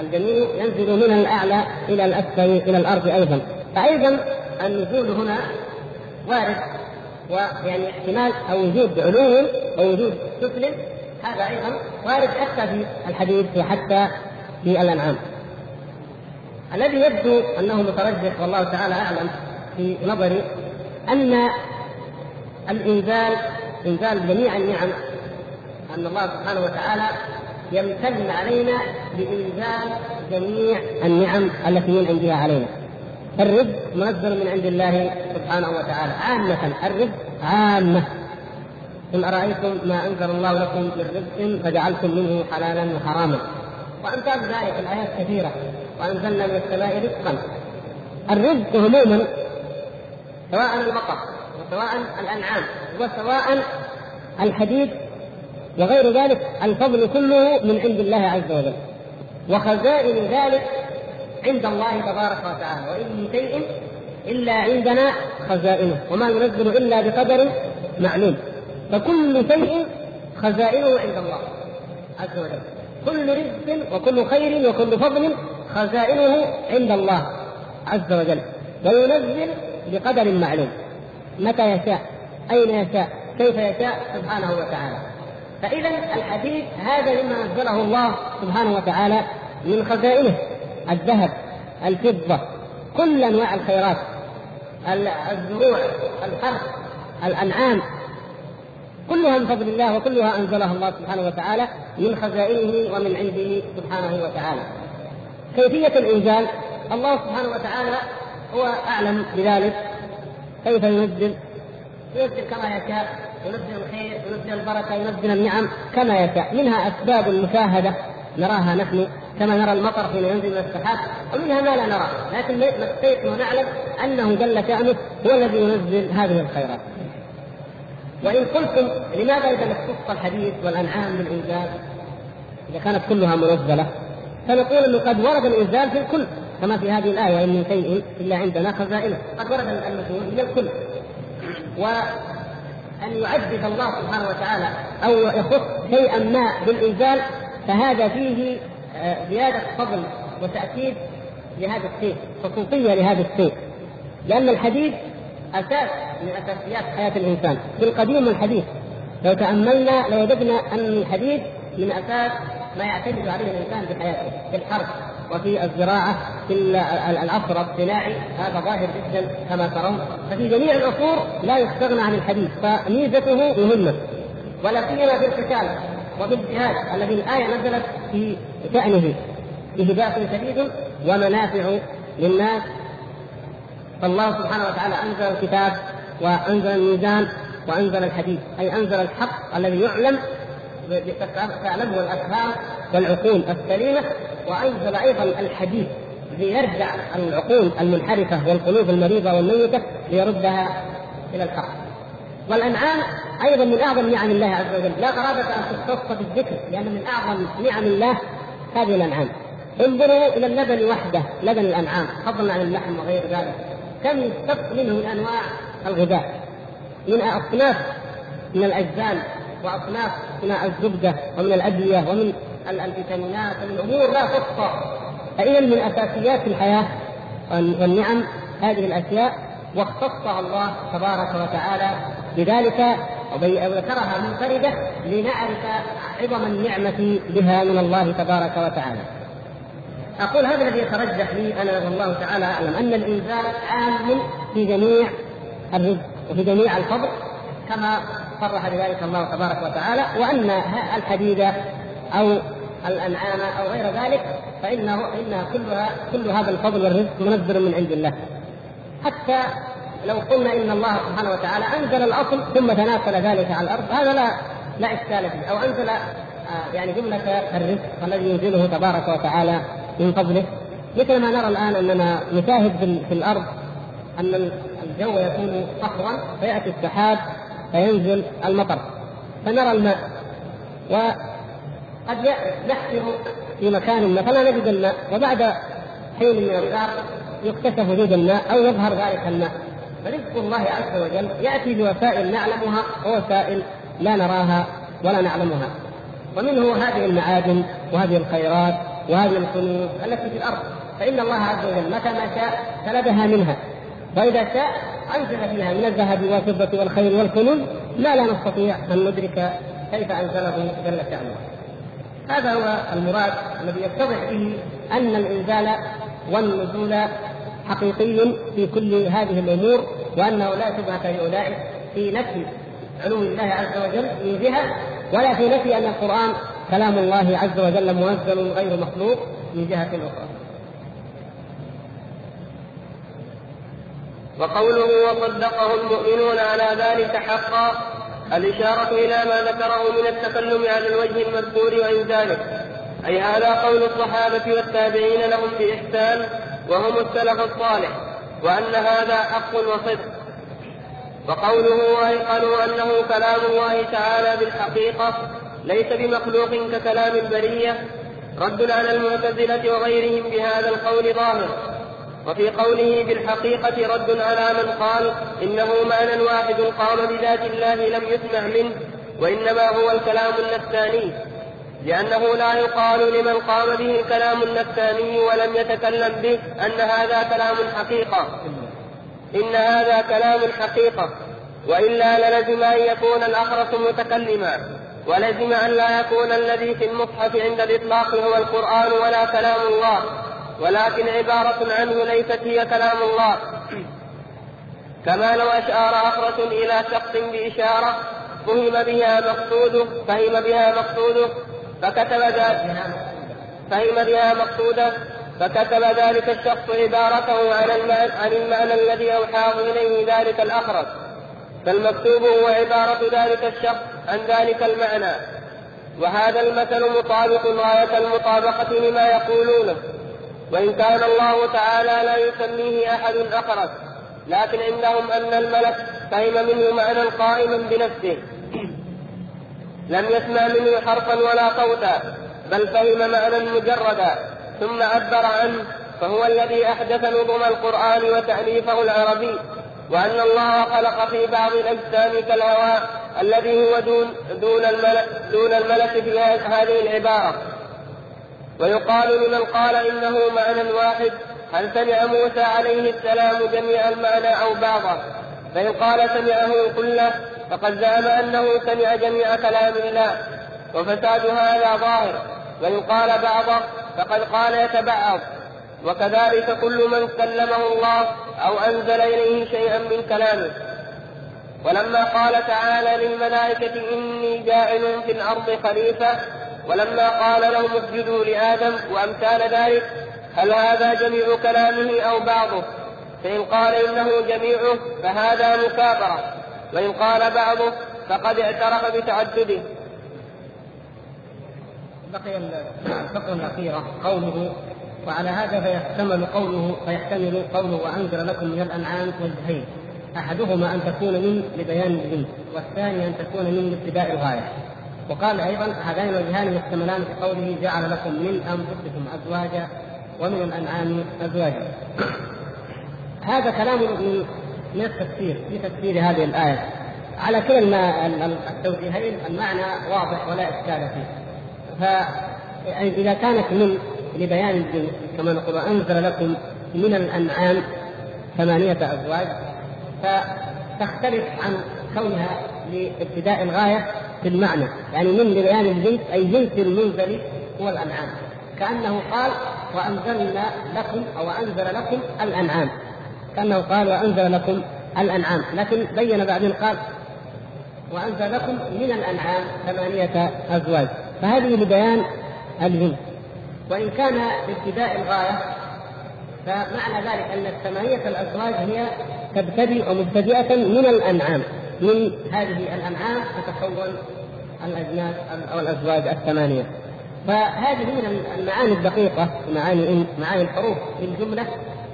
الجنين ينزل من الأعلى إلى الأسفل إلى الأرض أيضا. فايضا النزول هنا وارد ويعني احتمال أو وجود علو ووجود سفل هذا أيضا وارد حتى في الحديث وحتى في الأنعام. الذي يبدو أنه مترجح والله تعالى أعلم في نظري أن الإنزال إنزال جميع النعم أن الله سبحانه وتعالى يمتن علينا بإنزال جميع النعم التي ينعم بها علينا. الرزق منزل من عند الله سبحانه وتعالى عامة الرزق عامة قل أرأيتم ما أنزل الله لكم من رزق فجعلتم منه حلالا وحراما. وأمثال ذلك الآيات كثيرة. وأنزلنا من السماء رزقا. الرزق عموما سواء المطر وسواء الأنعام وسواء الحديد وغير ذلك الفضل كله من عند الله عز وجل. وخزائن ذلك عند الله تبارك وتعالى. وإن من شيء إلا عندنا خزائنه. وما ينزل إلا بقدر معلوم. فكل شيء خزائنه عند الله عز وجل. كل رزق وكل خير وكل فضل خزائنه عند الله عز وجل. وينزل بقدر معلوم. متى يشاء؟ أين يشاء؟ كيف يشاء؟ سبحانه وتعالى. فإذا الحديث هذا مما نزله الله سبحانه وتعالى من خزائنه. الذهب الفضة كل أنواع الخيرات الزروع الحرث الأنعام. كلها من فضل الله وكلها أنزلها الله سبحانه وتعالى من خزائنه ومن عنده سبحانه وتعالى. كيفية الإنزال؟ الله سبحانه وتعالى هو أعلم بذلك. كيف ينزل؟ ينزل كما يشاء ينزل الخير ينزل البركة ينزل النعم كما يشاء. منها أسباب مشاهدة نراها نحن كما نرى المطر حين ينزل من السحاب ومنها ما لا نرى. لكن نستيقن ونعلم أنه جل شأنه هو الذي ينزل هذه الخيرات. وإن قلتم لماذا إذا اختص الحديث والأنعام بالإنزال؟ إذا كانت كلها منزلة فنقول إنه قد ورد الإنزال في الكل كما في هذه الآية وإن من شيء إلا عندنا خزائنه. قد ورد المسؤول من الكل. وأن يعدد الله سبحانه وتعالى أو يخص شيئا ما بالإنزال فهذا فيه زيادة فضل وتأكيد لهذا الشيء خصوصية لهذا الشيء. لأن الحديث أساس من أساسيات حياة الإنسان. في القديم والحديث لو تأملنا لوجدنا أن الحديث من أساس ما يعتمد عليه الإنسان في حياته في الحرب وفي الزراعة في العصر الصناعي هذا ظاهر جدا كما ترون. ففي جميع العصور لا يستغنى عن الحديث فميزته مهمة. ولا سيما في القتال وفي الجهاد الذي الآية نزلت في به بأس شديد ومنافع للناس فالله سبحانه وتعالى أنزل الكتاب وأنزل الميزان وأنزل الحديث أي أنزل الحق الذي يعلم تعلمه الأفهام والعقول السليمة وأنزل أيضا الحديث ليرجع العقول المنحرفة والقلوب المريضة والميتة ليردها إلى الحق. والأنعام أيضا من أعظم نعم الله عز وجل. لا قرابة أن تختص بالذكر لأن من أعظم نعم الله هذه الأنعام. انظروا إلى اللبن وحده لبن الأنعام فضلا عن اللحم وغير ذلك. كم يستق منه من أنواع الغذاء من اصناف من الاجزام وأصناف من الزبدة ومن الأدوية ومن الفيتامينات ومن أمور لا تحصى فإذا من أساسيات الحياة والنعم هذه الأشياء واختصها الله تبارك وتعالى بذلك وذكرها منفردة لنعرف عظم النعمة بها من الله تبارك وتعالى. أقول هذا الذي يترجح لي أنا والله تعالى أعلم أن الإنزال عام في جميع الرزق وفي جميع الفضل كما صرح بذلك الله تبارك وتعالى وأن الحديد أو الأنعام أو غير ذلك فإنه انها كلها كل هذا الفضل والرزق منزل من عند الله. حتى لو قلنا إن الله سبحانه وتعالى أنزل الأصل ثم تناسل ذلك على الأرض هذا لا لا إشكال فيه أو أنزل آه، يعني جملة الرزق الذي ينزله تبارك وتعالى من فضله مثل ما نرى الآن أننا نشاهد في الأرض أن الجو يكون صخرا فيأتي السحاب فينزل المطر فنرى الماء. وقد نحفر في مكان ما فلا نجد الماء. وبعد حين من الدار يكتشف وجود الماء أو يظهر ذلك الماء. فرزق الله عز وجل يأتي بوسائل نعلمها ووسائل لا نراها ولا نعلمها. ومنه هذه المعادن وهذه الخيرات. وهذه الكنوز التي في الأرض فإن الله عز وجل متى ما شاء سلبها منها واذا شاء أنزل فيها من الذهب والفضة والخير والكنوز ما لا نستطيع أن ندرك كيف انزله جل شأنه. هذا هو المراد الذي يتضح به أن الإنزال والنزول حقيقي في كل هذه الأمور وأنه لا شبهه لأولئك في نفي علو الله عز وجل من جهة ولا في نفي أن القرآن كلام الله عز وجل منزل غير مخلوق من جهة أخرى. وقوله وصدقه المؤمنون على ذلك حقا الإشارة إلى ما ذكره من التكلم على الوجه المذكور وإنزاله أي هذا قول الصحابة والتابعين لهم بإحسان وهم السلف الصالح وأن هذا حق وصدق وقوله وأيقنوا أنه كلام الله تعالى بالحقيقة ليس بمخلوق ككلام البرية رد على المعتزلة وغيرهم بهذا القول ظاهر. وفي قوله بالحقيقة رد على من قال إنه معنى واحد قام بذات الله لم يسمع منه وإنما هو الكلام النفساني. لأنه لا يقال لمن قام به الكلام النفساني ولم يتكلم به أن هذا كلام حقيقة. إن هذا كلام حقيقة وإلا للزم أن يكون الأخرس متكلما. ولزم أن لا يكون الذي في المصحف عند الإطلاق هو القرآن ولا كلام الله ولكن عبارة عنه ليست هي كلام الله. كما لو أشار أخرس إلى شخص بإشارة فهم بها مقصوده فهم بها مقصوده فكتب ذلك فهم بها مقصوده فكتب ذلك الشخص عبارته عن المعنى, عن المعنى الذي أوحاه إليه ذلك الأخرس فالمكتوب هو عبارة ذلك الشخص عن ذلك المعنى. وهذا المثل مطابق غاية المطابقة لما يقولونه. وإن كان الله تعالى لا يسميه أحد أخرس لكن عندهم أن الملك فهم منه معنى قائما بنفسه. لم يسمع منه حرفا ولا صوتا بل فهم معنى مجردا. ثم عبر عنه فهو الذي أحدث نظم القرآن وتأليفه العربي. وأن الله خلق في بعض الأجسام كالهواء الذي هو دون دون الملك دون الملك في هذه العبارة. ويقال لمن قال إنه معنى واحد هل سمع موسى عليه السلام جميع المعنى أو بعضه؟ فإن قال سمعه كله فقد زعم أنه سمع جميع كلام الله وفساد هذا ظاهر. وإن قال بعضه فقد قال يتبعض. وكذلك كل من كلمه الله أو أنزل إليه شيئا من كلامه. ولما قال تعالى للملائكة إني جاعل في الأرض خليفة ولما قال لهم اسجدوا لآدم وأمثال ذلك هل هذا جميع كلامه أو بعضه؟ فإن قال إنه جميعه فهذا مكابرة وإن قال بعضه فقد اعترف بتعدده. بقي الفقرة الأخيرة قوله وعلى هذا فيحتمل قوله فيحتمل قوله وأنزل لكم من الأنعام وجهين. أحدهما أن تكون من لبيان الجنس والثاني أن تكون من لابتداء الغاية وقال أيضا هذان الوجهان يحتملان في قوله جعل لكم من أنفسكم ازواجا ومن الأنعام ازواجا. هذا كلام من من التفسير في تفسير هذه الآية. على كلا التوجيهين المعنى واضح ولا إشكال فيه. فاذا كانت من لبيان الجنس كما نقول أنزل لكم من الأنعام ثمانية أزواج فتختلف عن كونها لابتداء الغاية في المعنى. يعني من لبيان الجنس أي جنس المنزل هو الأنعام. كأنه قال وأنزلنا لكم أو أنزل لكم الأنعام. كأنه قال وأنزل لكم الأنعام. لكن بين بعدين قال وأنزل لكم من الأنعام ثمانية أزواج. فهذه لبيان الجنس. وإن كان بابتداء الغاية فمعنى ذلك أن الثمانية الأزواج هي تبتدئ مبتدئة من الأنعام. من هذه الأنعام تتكون الأجناس أو الأزواج الثمانية. فهذه من المعاني الدقيقة معاني معاني الحروف في الجملة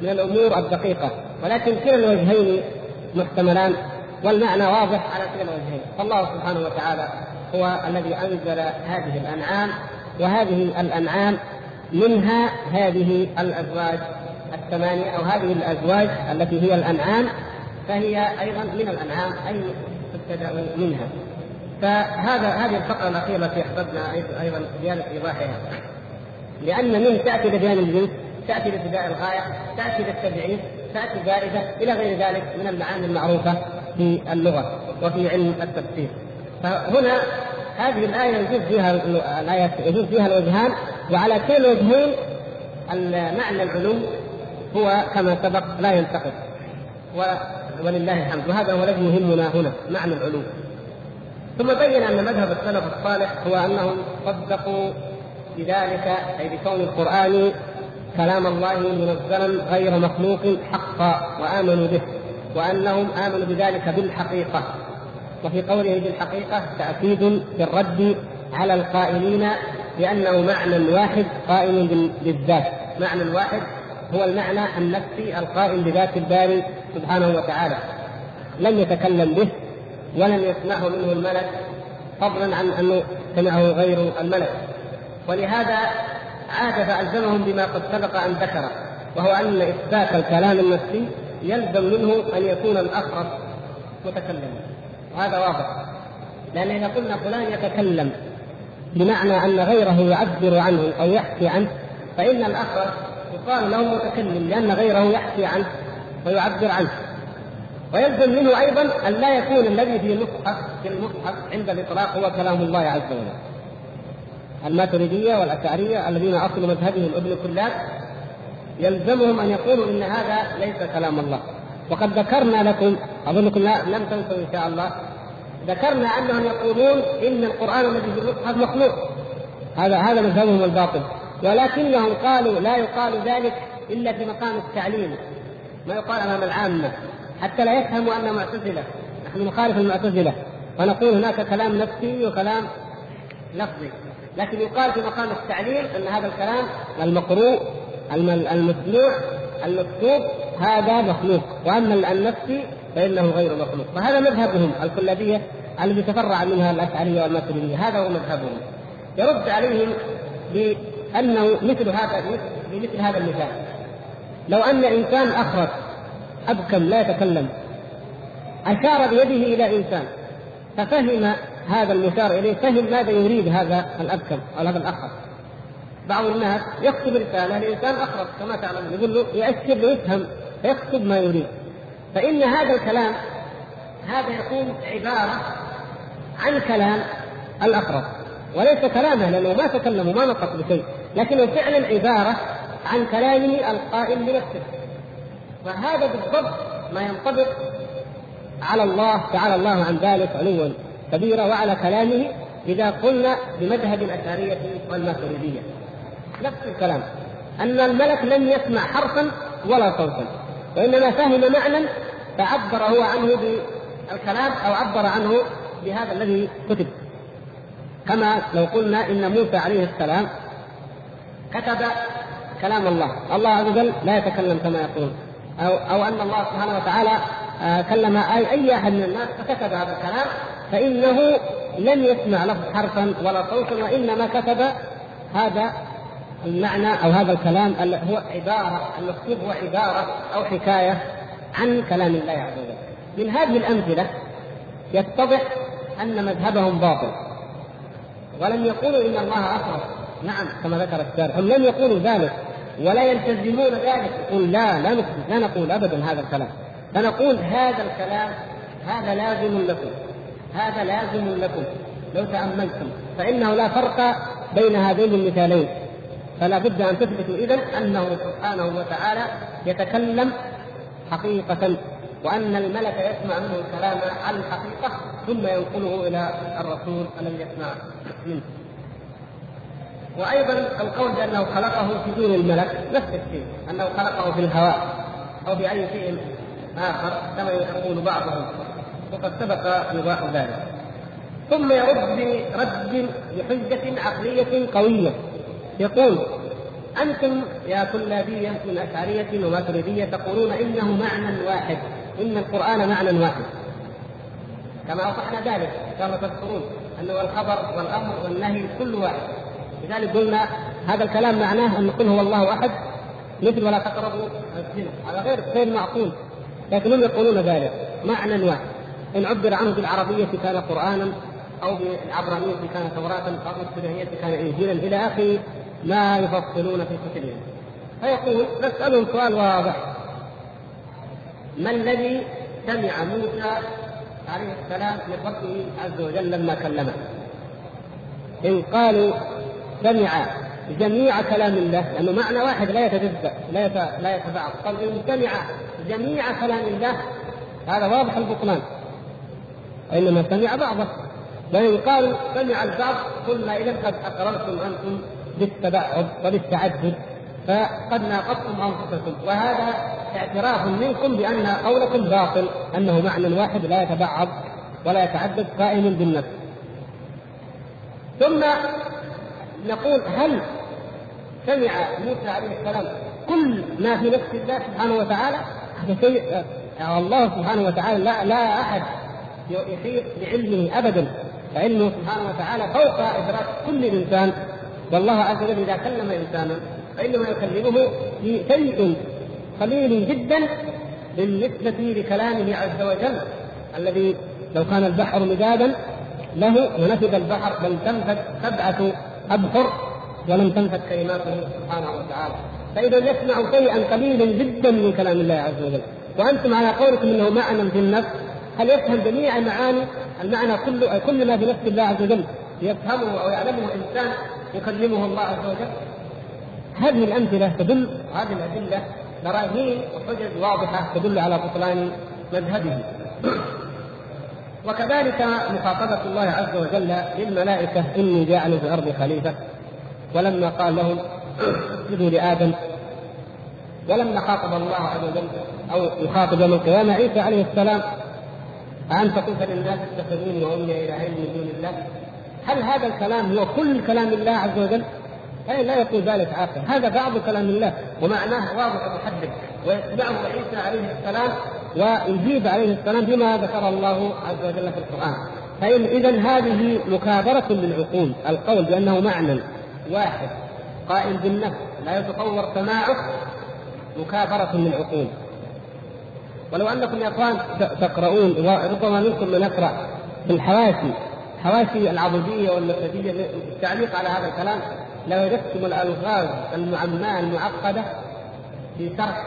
من الأمور الدقيقة. ولكن كلا الوجهين محتملان والمعنى واضح على كلا الوجهين. فالله سبحانه وتعالى هو الذي أنزل هذه الأنعام وهذه الأنعام منها هذه الأزواج الثمانية أو هذه الأزواج التي هي الأنعام فهي أيضا من الأنعام أي تبتدأ منها. فهذا هذه الفقرة الأخيرة التي احببنا أيضا زيادة إيضاحها. لأن من تأتي لبيان الجنس تأتي لابتداء الغاية تأتي للتبعيد تأتي زائدة إلى غير ذلك من المعاني المعروفة في اللغة وفي علم التفسير. فهنا هذه الآية يجوز فيها الآية يجوز فيها الوجهان وعلى كل الوجهين معنى العلوم هو كما سبق لا ينتقد. ولله الحمد. وهذا هو الذي يهمنا هنا معنى العلوم. ثم بين أن مذهب السلف الصالح هو أنهم صدقوا بذلك أي بكون القرآن كلام الله منزلا غير مخلوق حقا وآمنوا به وأنهم آمنوا بذلك بالحقيقة. وفي قوله بالحقيقة تأكيد في الرد على القائلين بأنه معنى واحد قائم بالذات. معنى واحد هو المعنى النفسي القائم بذات الباري سبحانه وتعالى. لم يتكلم به ولم يسمعه منه الملك فضلا عن أنه سمعه غير الملك. ولهذا عاد فالزمهم بما قد سبق أن ذكر وهو أن إثبات الكلام النفسي يلزم منه أن يكون الاخرس متكلما. وهذا واضح. لأن إذا قلنا فلان يتكلم بمعنى أن غيره يعبر عنه أو يحكي عنه فإن الاخرس يقال له متكلم لأن غيره يحكي عنه ويعبر عنه ويلزم منه أيضا أن لا يكون الذي في المصحف في المصحف عند الإطلاق هو كلام الله عز وجل. الماتريدية والأشعرية الذين أصل مذهبهم ابن كلاب يلزمهم أن يقولوا إن هذا ليس كلام الله. وقد ذكرنا لكم أظنكم لا لم تنسوا إن شاء الله ذكرنا أنهم يقولون إن القرآن الذي في المصحف مخلوق. هذا هذا مذهبهم الباطل ولكنهم قالوا لا يقال ذلك إلا في مقام التعليم ما يقال أمام العامة حتى لا يفهموا أن معتزله نحن نخالف المعتزلة ونقول هناك كلام نفسي وكلام لفظي لكن يقال في مقام التعليل أن هذا الكلام المقروء المسموع المكتوب هذا مخلوق وأما النفسي فإنه غير مخلوق فهذا مذهبهم الكلابية الذي تفرع منها الأشعرية والماتريديه هذا هو مذهبهم يرد عليهم بانه مثل هذا بمثل هذا المثال. لو أن إنسان اخرس أبكم لا يتكلم أشار بيده إلى إنسان ففهم هذا المشار إليه فهم ماذا يريد هذا الأبكم أو هذا الأخر. بعض الناس يكتب رسالة لإنسان أخرس كما تعلمون يقول له يأشر ليفهم فيكتب ما يريد. فإن هذا الكلام هذا يكون عبارة عن كلام الأخرس وليس كلامه لأنه ما تكلم وما نطق بشيء. لكنه فعلا عبارة عن كلامه القائم بنفسه فهذا بالضبط ما ينطبق على الله تعالى الله عن ذلك علوا كبيرا وعلى كلامه إذا قلنا بمذهب الاشعريه والماتريديه نفس الكلام. أن الملك لم يسمع حرفا ولا صوتا وإنما فهم معنى فعبر هو عنه بالكلام أو عبر عنه بهذا الذي كتب. كما لو قلنا إن موسى عليه السلام كتب كلام الله. الله عز وجل لا يتكلم كما يقول. أو أو أن الله سبحانه وتعالى آه، كلم اي احد من الناس فكتب هذا الكلام فإنه لم يسمع له حرفا ولا صوتا وإنما كتب هذا المعنى أو هذا الكلام هو عبارة المكتوب هو عبارة أو حكاية عن كلام الله عز وجل. من هذه الأمثلة يتضح أن مذهبهم باطل. ولم يقولوا إن الله اخرج نعم كما ذكر الشارع هم لم يقولوا ذلك ولا يلتزمون ذلك. يقول لا لا لا نقول ابدا هذا الكلام. فنقول هذا الكلام هذا لازم لكم. هذا لازم لكم. لو تأملتم. فإنه لا فرق بين هذين المثالين. فلا بد أن تثبتوا إذا أنه سبحانه وتعالى يتكلم حقيقة وأن الملك يسمع منه الكلام على الحقيقة ثم ينقله إلى الرسول الذي يسمع منه. وأيضا القول بأنه خلقه في دون الملك نفس الشيء أنه خلقه في الهواء أو بأي شيء آخر كما يقول بعضهم. وقد سبق إيضاح ذلك. ثم يرد برد بحجة عقلية قوية. يقول أنتم يا طلابية من أشعرية وماتريدية تقولون إنه معنى واحد إن القرآن معنى واحد. كما أوضحنا ذلك كما تذكرون أنه الخبر والأمر والنهي كل واحد. لذلك قلنا هذا الكلام معناه أن نقول هو الله أحد مثل ولا تقربوا الزنا. هذا غير غير معقول لكنهم يقولون ذلك معنى واحد. إن عبر عنه بالعربية كان قرآنا أو بالعبرانية كان توراة أو بالسبعية كان إنجيلا إلى آخر ما يفصلون في كتبهم فيقول نسألهم سؤال واضح. ما الذي سمع موسى عليه السلام من ربه عز وجل لما كلمه؟ إن قالوا سمع جميع كلام الله لأنه معنى واحد لا يتجزأ لا لا يتبعض قال إن سمع جميع كلام الله هذا واضح البطلان. وإنما سمع بعضه. وإن قالوا سمع البعض قلنا إذا قد أقررتم أنتم بالتبعد وبالتعدد فقد ناقضتم أنفسكم. وهذا اعتراف منكم بأن قولكم باطل أنه معنى واحد لا يتبعض ولا يتعدد قائم بالنفس. ثم نقول هل سمع موسى عليه السلام كل ما في نفس الله سبحانه وتعالى؟ هذا شيء الله سبحانه وتعالى لا لا أحد يحيط بعلمه أبدا. فعلمه سبحانه وتعالى فوق إدراك كل إنسان. والله عز وجل إذا كلم إنسانا فإنما يكلمه في شيء قليل جدا بالنسبة لكلامه عز وجل الذي لو كان البحر مدادا له ونفذ البحر بل تنفذ سبعة ابحر ولم تنفذ كلماته سبحانه وتعالى. فإذا يسمع شيئا قليلا جدا من كلام الله عز وجل. وأنتم على قولكم إنه معنى في النفس. هل يفهم جميع معاني المعنى كل كل ما في نفس الله عز وجل. يفهمه أو يعلمه إنسان يكلمه الله عز وجل. هذه الأمثلة تدل هذه الأدلة براهين وحجج واضحة تدل على بطلان مذهبه. وكذلك مخاطبة الله عز وجل للملائكة إني جاعل في الأرض خليفة. ولما قال لهم اسجدوا لآدم. ولما خاطب الله عز وجل أو يخاطب يوم القيامة عيسى عليه السلام أأنت قلت للناس اتخذوني وأمي إلهين من دون الله؟ هل هذا الكلام هو كل كلام الله عز وجل؟ أي لا يقول ذلك عاقل. هذا بعض كلام الله ومعناه واضح محدد ويتبعه عيسى عليه السلام ويجيب عليه السلام بما ذكر الله عز وجل في القرآن. فإن إذا هذه مكابرة للعقول القول بأنه معنى واحد قائم بالنفس لا يتصور سماعه مكابرة للعقول. ولو أنكم يا أخوان تقرؤون ربما منكم من يقرأ في الحواشي حواشي العضدية والمسجدية التعليق على هذا الكلام لوجدتم الألغاز المعماة المعقدة في شرح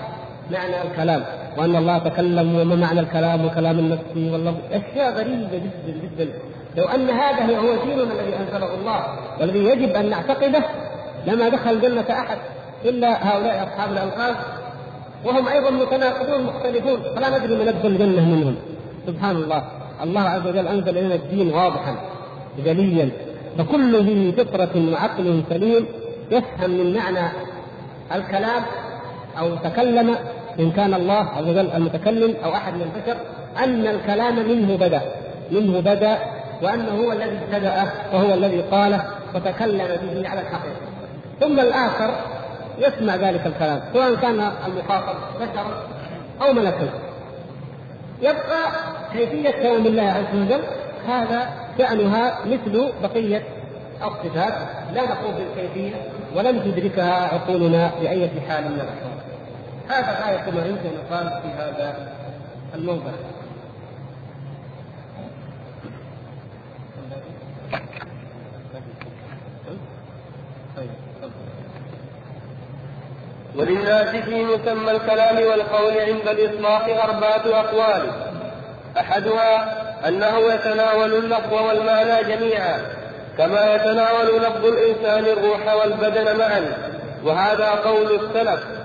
معنى الكلام وأن الله تكلم وما معنى الكلام وكلام النفس والله أشياء غريبة جدا جدا. لو أن هذا هو ديننا الذي أنزله الله والذي يجب أن نعتقده لما دخل الجنه أحد إلا هؤلاء أصحاب الالقاب وهم أيضا متناقضون مختلفون. فلا ندري من يدخل الجنه منهم. سبحان الله. الله عز وجل أنزل إلينا الدين واضحا جليا. فكل ذي فطرة وعقل سليم يفهم من معنى الكلام أو تكلم إن كان الله عز وجل المتكلم أو أحد من البشر أن الكلام منه بدا منه بدا وأنه هو الذي ابتدأه وهو الذي قاله وتكلم به على الحقيقة. ثم الآخر يسمع ذلك الكلام سواء كان المخاطب بشرا أو ملكا. يبقى كيفية كلام الله عز وجل؟ هذا شأنها مثل بقية الصفات. لا نقول بالكيفية ولم تدركها عقولنا بأية حال من الأحوال. هذا غاية ما يمكن أن في هذا الموضع. وللناس في مسمى الكلام والقول عند الإطلاق أربعة أقوال. أحدها أنه يتناول اللفظ والمعنى جميعا كما يتناول لفظ الإنسان الروح والبدن معا وهذا قول السلف.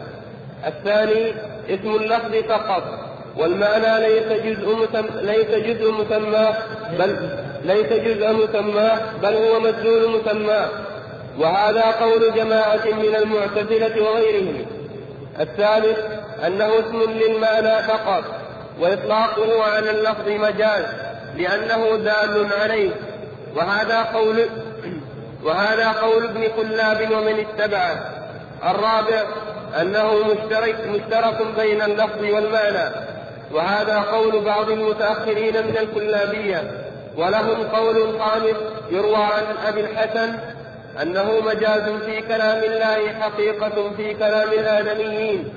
الثاني اسم اللفظ فقط والمعنى ليس جزء مسمى ليس جزء مسمى بل ليس جزء مسمى بل هو مدلول مسمى. وهذا قول جماعة من المعتزلة وغيرهم. الثالث أنه اسم للمعنى فقط وإطلاقه على اللفظ مجاز لأنه دال عليه. وهذا قول وهذا قول ابن كلاب ومن اتبعه. الرابع أنه مشترك مشترك بين اللفظ والمعنى. وهذا قول بعض المتأخرين من الكلابية. ولهم قول خامس يروى عن أبي الحسن أنه مجاز في كلام الله حقيقة في كلام الآدميين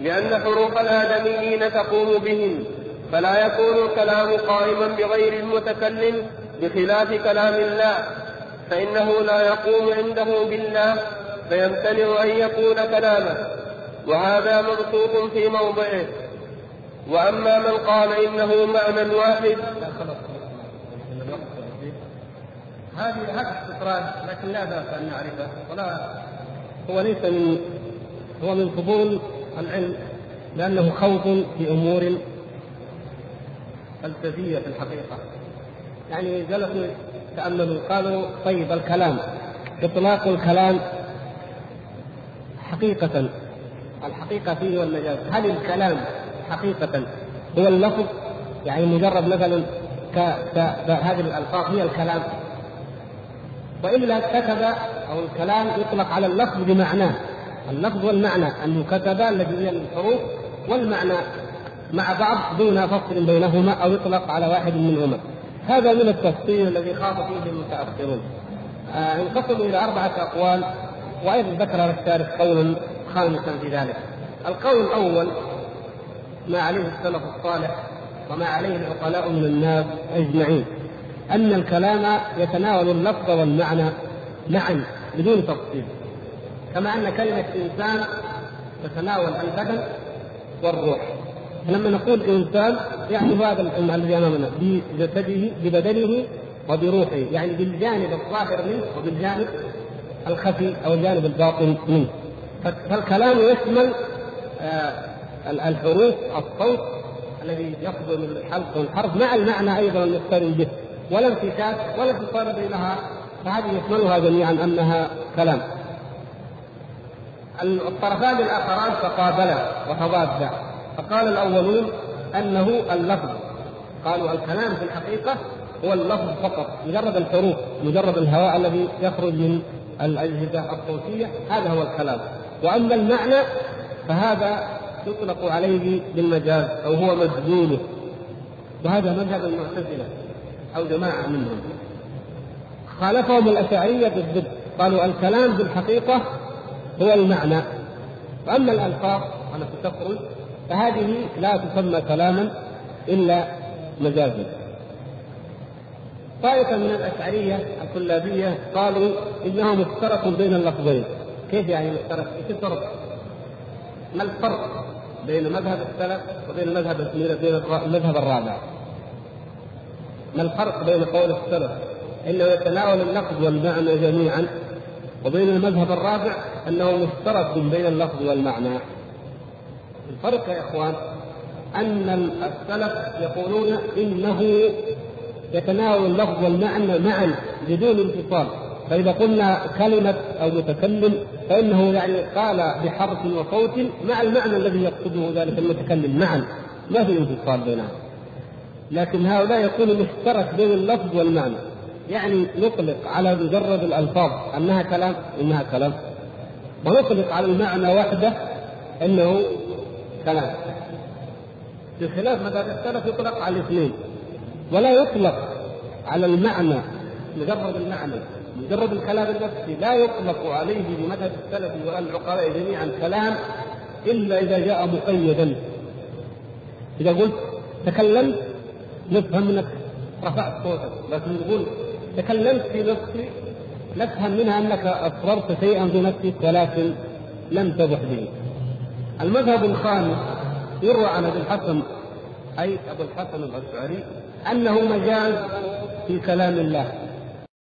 لأن حروف الآدميين تقوم بهم. فلا يكون الكلام قائما بغير المتكلم بخلاف كلام الله. فإنه لا يقوم عنده بالله فيمتنع أن يكون كلامه وهذا مبسوط في موضعه. وأما من قال إنه معنى واحد هذه هذا استطراد لكن لا بأس أن نعرفه. ولا هو ليس من هو من فضول العلم لأنه خوض في أمور فلسفية في الحقيقة. يعني جلسوا تأملوا قالوا طيب الكلام إطلاق الكلام حقيقة الحقيقة فيه والمجاز هل الكلام حقيقة هو اللفظ؟ يعني مجرد مثلا. هذه الألفاظ هي الكلام. وإلا كتب أو الكلام يطلق على اللفظ بمعناه. اللفظ والمعنى أنه كتب الذي هي الحروف والمعنى مع بعض دون فصل بينهما أو يطلق على واحد منهما. هذا من التفصيل الذي خاض فيه المتأخرون. آه انقسموا إلى أربعة أقوال. وأيضا ذكر الشارح قولا خامسا في ذلك. القول الأول ما عليه السلف الصالح وما عليه العقلاء من الناس أجمعين أن الكلام يتناول اللفظ والمعنى معا بدون تفصيل. كما أن كلمة إنسان تتناول البدن والروح. لما نقول إنسان يعني هذا الذي أمامنا بجسده ببدنه وبروحه يعني بالجانب الظاهر منه وبالجانب الخفي أو الجانب الباطن منه. فالكلام يشمل آه الحروف الصوت الذي يصدر من الحلق والحرف مع المعنى أيضا المقترن به ولا انفكاك ولا انفصال بينها. فهذه يشملها جميعا أنها كلام. الطرفان الآخران تقابلا وتضادا. فقال الأولون أنه اللفظ. قالوا الكلام في الحقيقة هو اللفظ فقط مجرد الحروف مجرد الهواء الذي يخرج من الأجهزة الصوتية هذا هو الكلام. وأما المعنى فهذا يطلق عليه بالمجاز أو هو مجنونه وهذا مذهب المعتزلة. أو جماعة منهم. خالفهم الأشعرية بالضد. قالوا الكلام بالحقيقة هو المعنى. وأما الألفاظ التي تخرج فهذه لا تسمى كلاما إلا مجازا. طائفة من الأشعرية الكلابية قالوا إنه مشترك بين اللفظين كيف يعني مشترك؟ إيش الفرق؟ ما الفرق بين مذهب السلف وبين المذهب المذهب الرابع؟ ما الفرق بين قول السلف إنه يتناول اللفظ والمعنى جميعا وبين المذهب الرابع أنه مشترك بين اللفظ والمعنى. الفرق يا إخوان أن السلف يقولون إنه يتناول اللفظ والمعنى معا بدون انفصال. فإذا قلنا كلمة أو متكلم فإنه يعني قال بحرف وصوت مع المعنى الذي يقصده ذلك المتكلم معا. ما في انفصال بينهم. لكن هؤلاء يقول مشترك بين اللفظ والمعنى. يعني نطلق على مجرد الألفاظ. أنها كلام إنها كلام. ونطلق على المعنى وحده أنه كلام. بخلاف مذهب السلف يطلق على الاثنين. ولا يطلق على المعنى مجرد المعنى مجرد الكلام النفسي لا يطلق عليه بمذهب السلف والعقلاء جميعا كلام إلا إذا جاء مقيدا. إذا قلت تكلمت نفهم منك رفعت صوتك لكن تقول تكلمت في نفسي نفهم منها أنك أصررت شيئا في نفسك ولكن لم تبح به. المذهب الخامس يروى عن أبي الحسن أي أبو الحسن الأشعري أنه مجاز في كلام الله.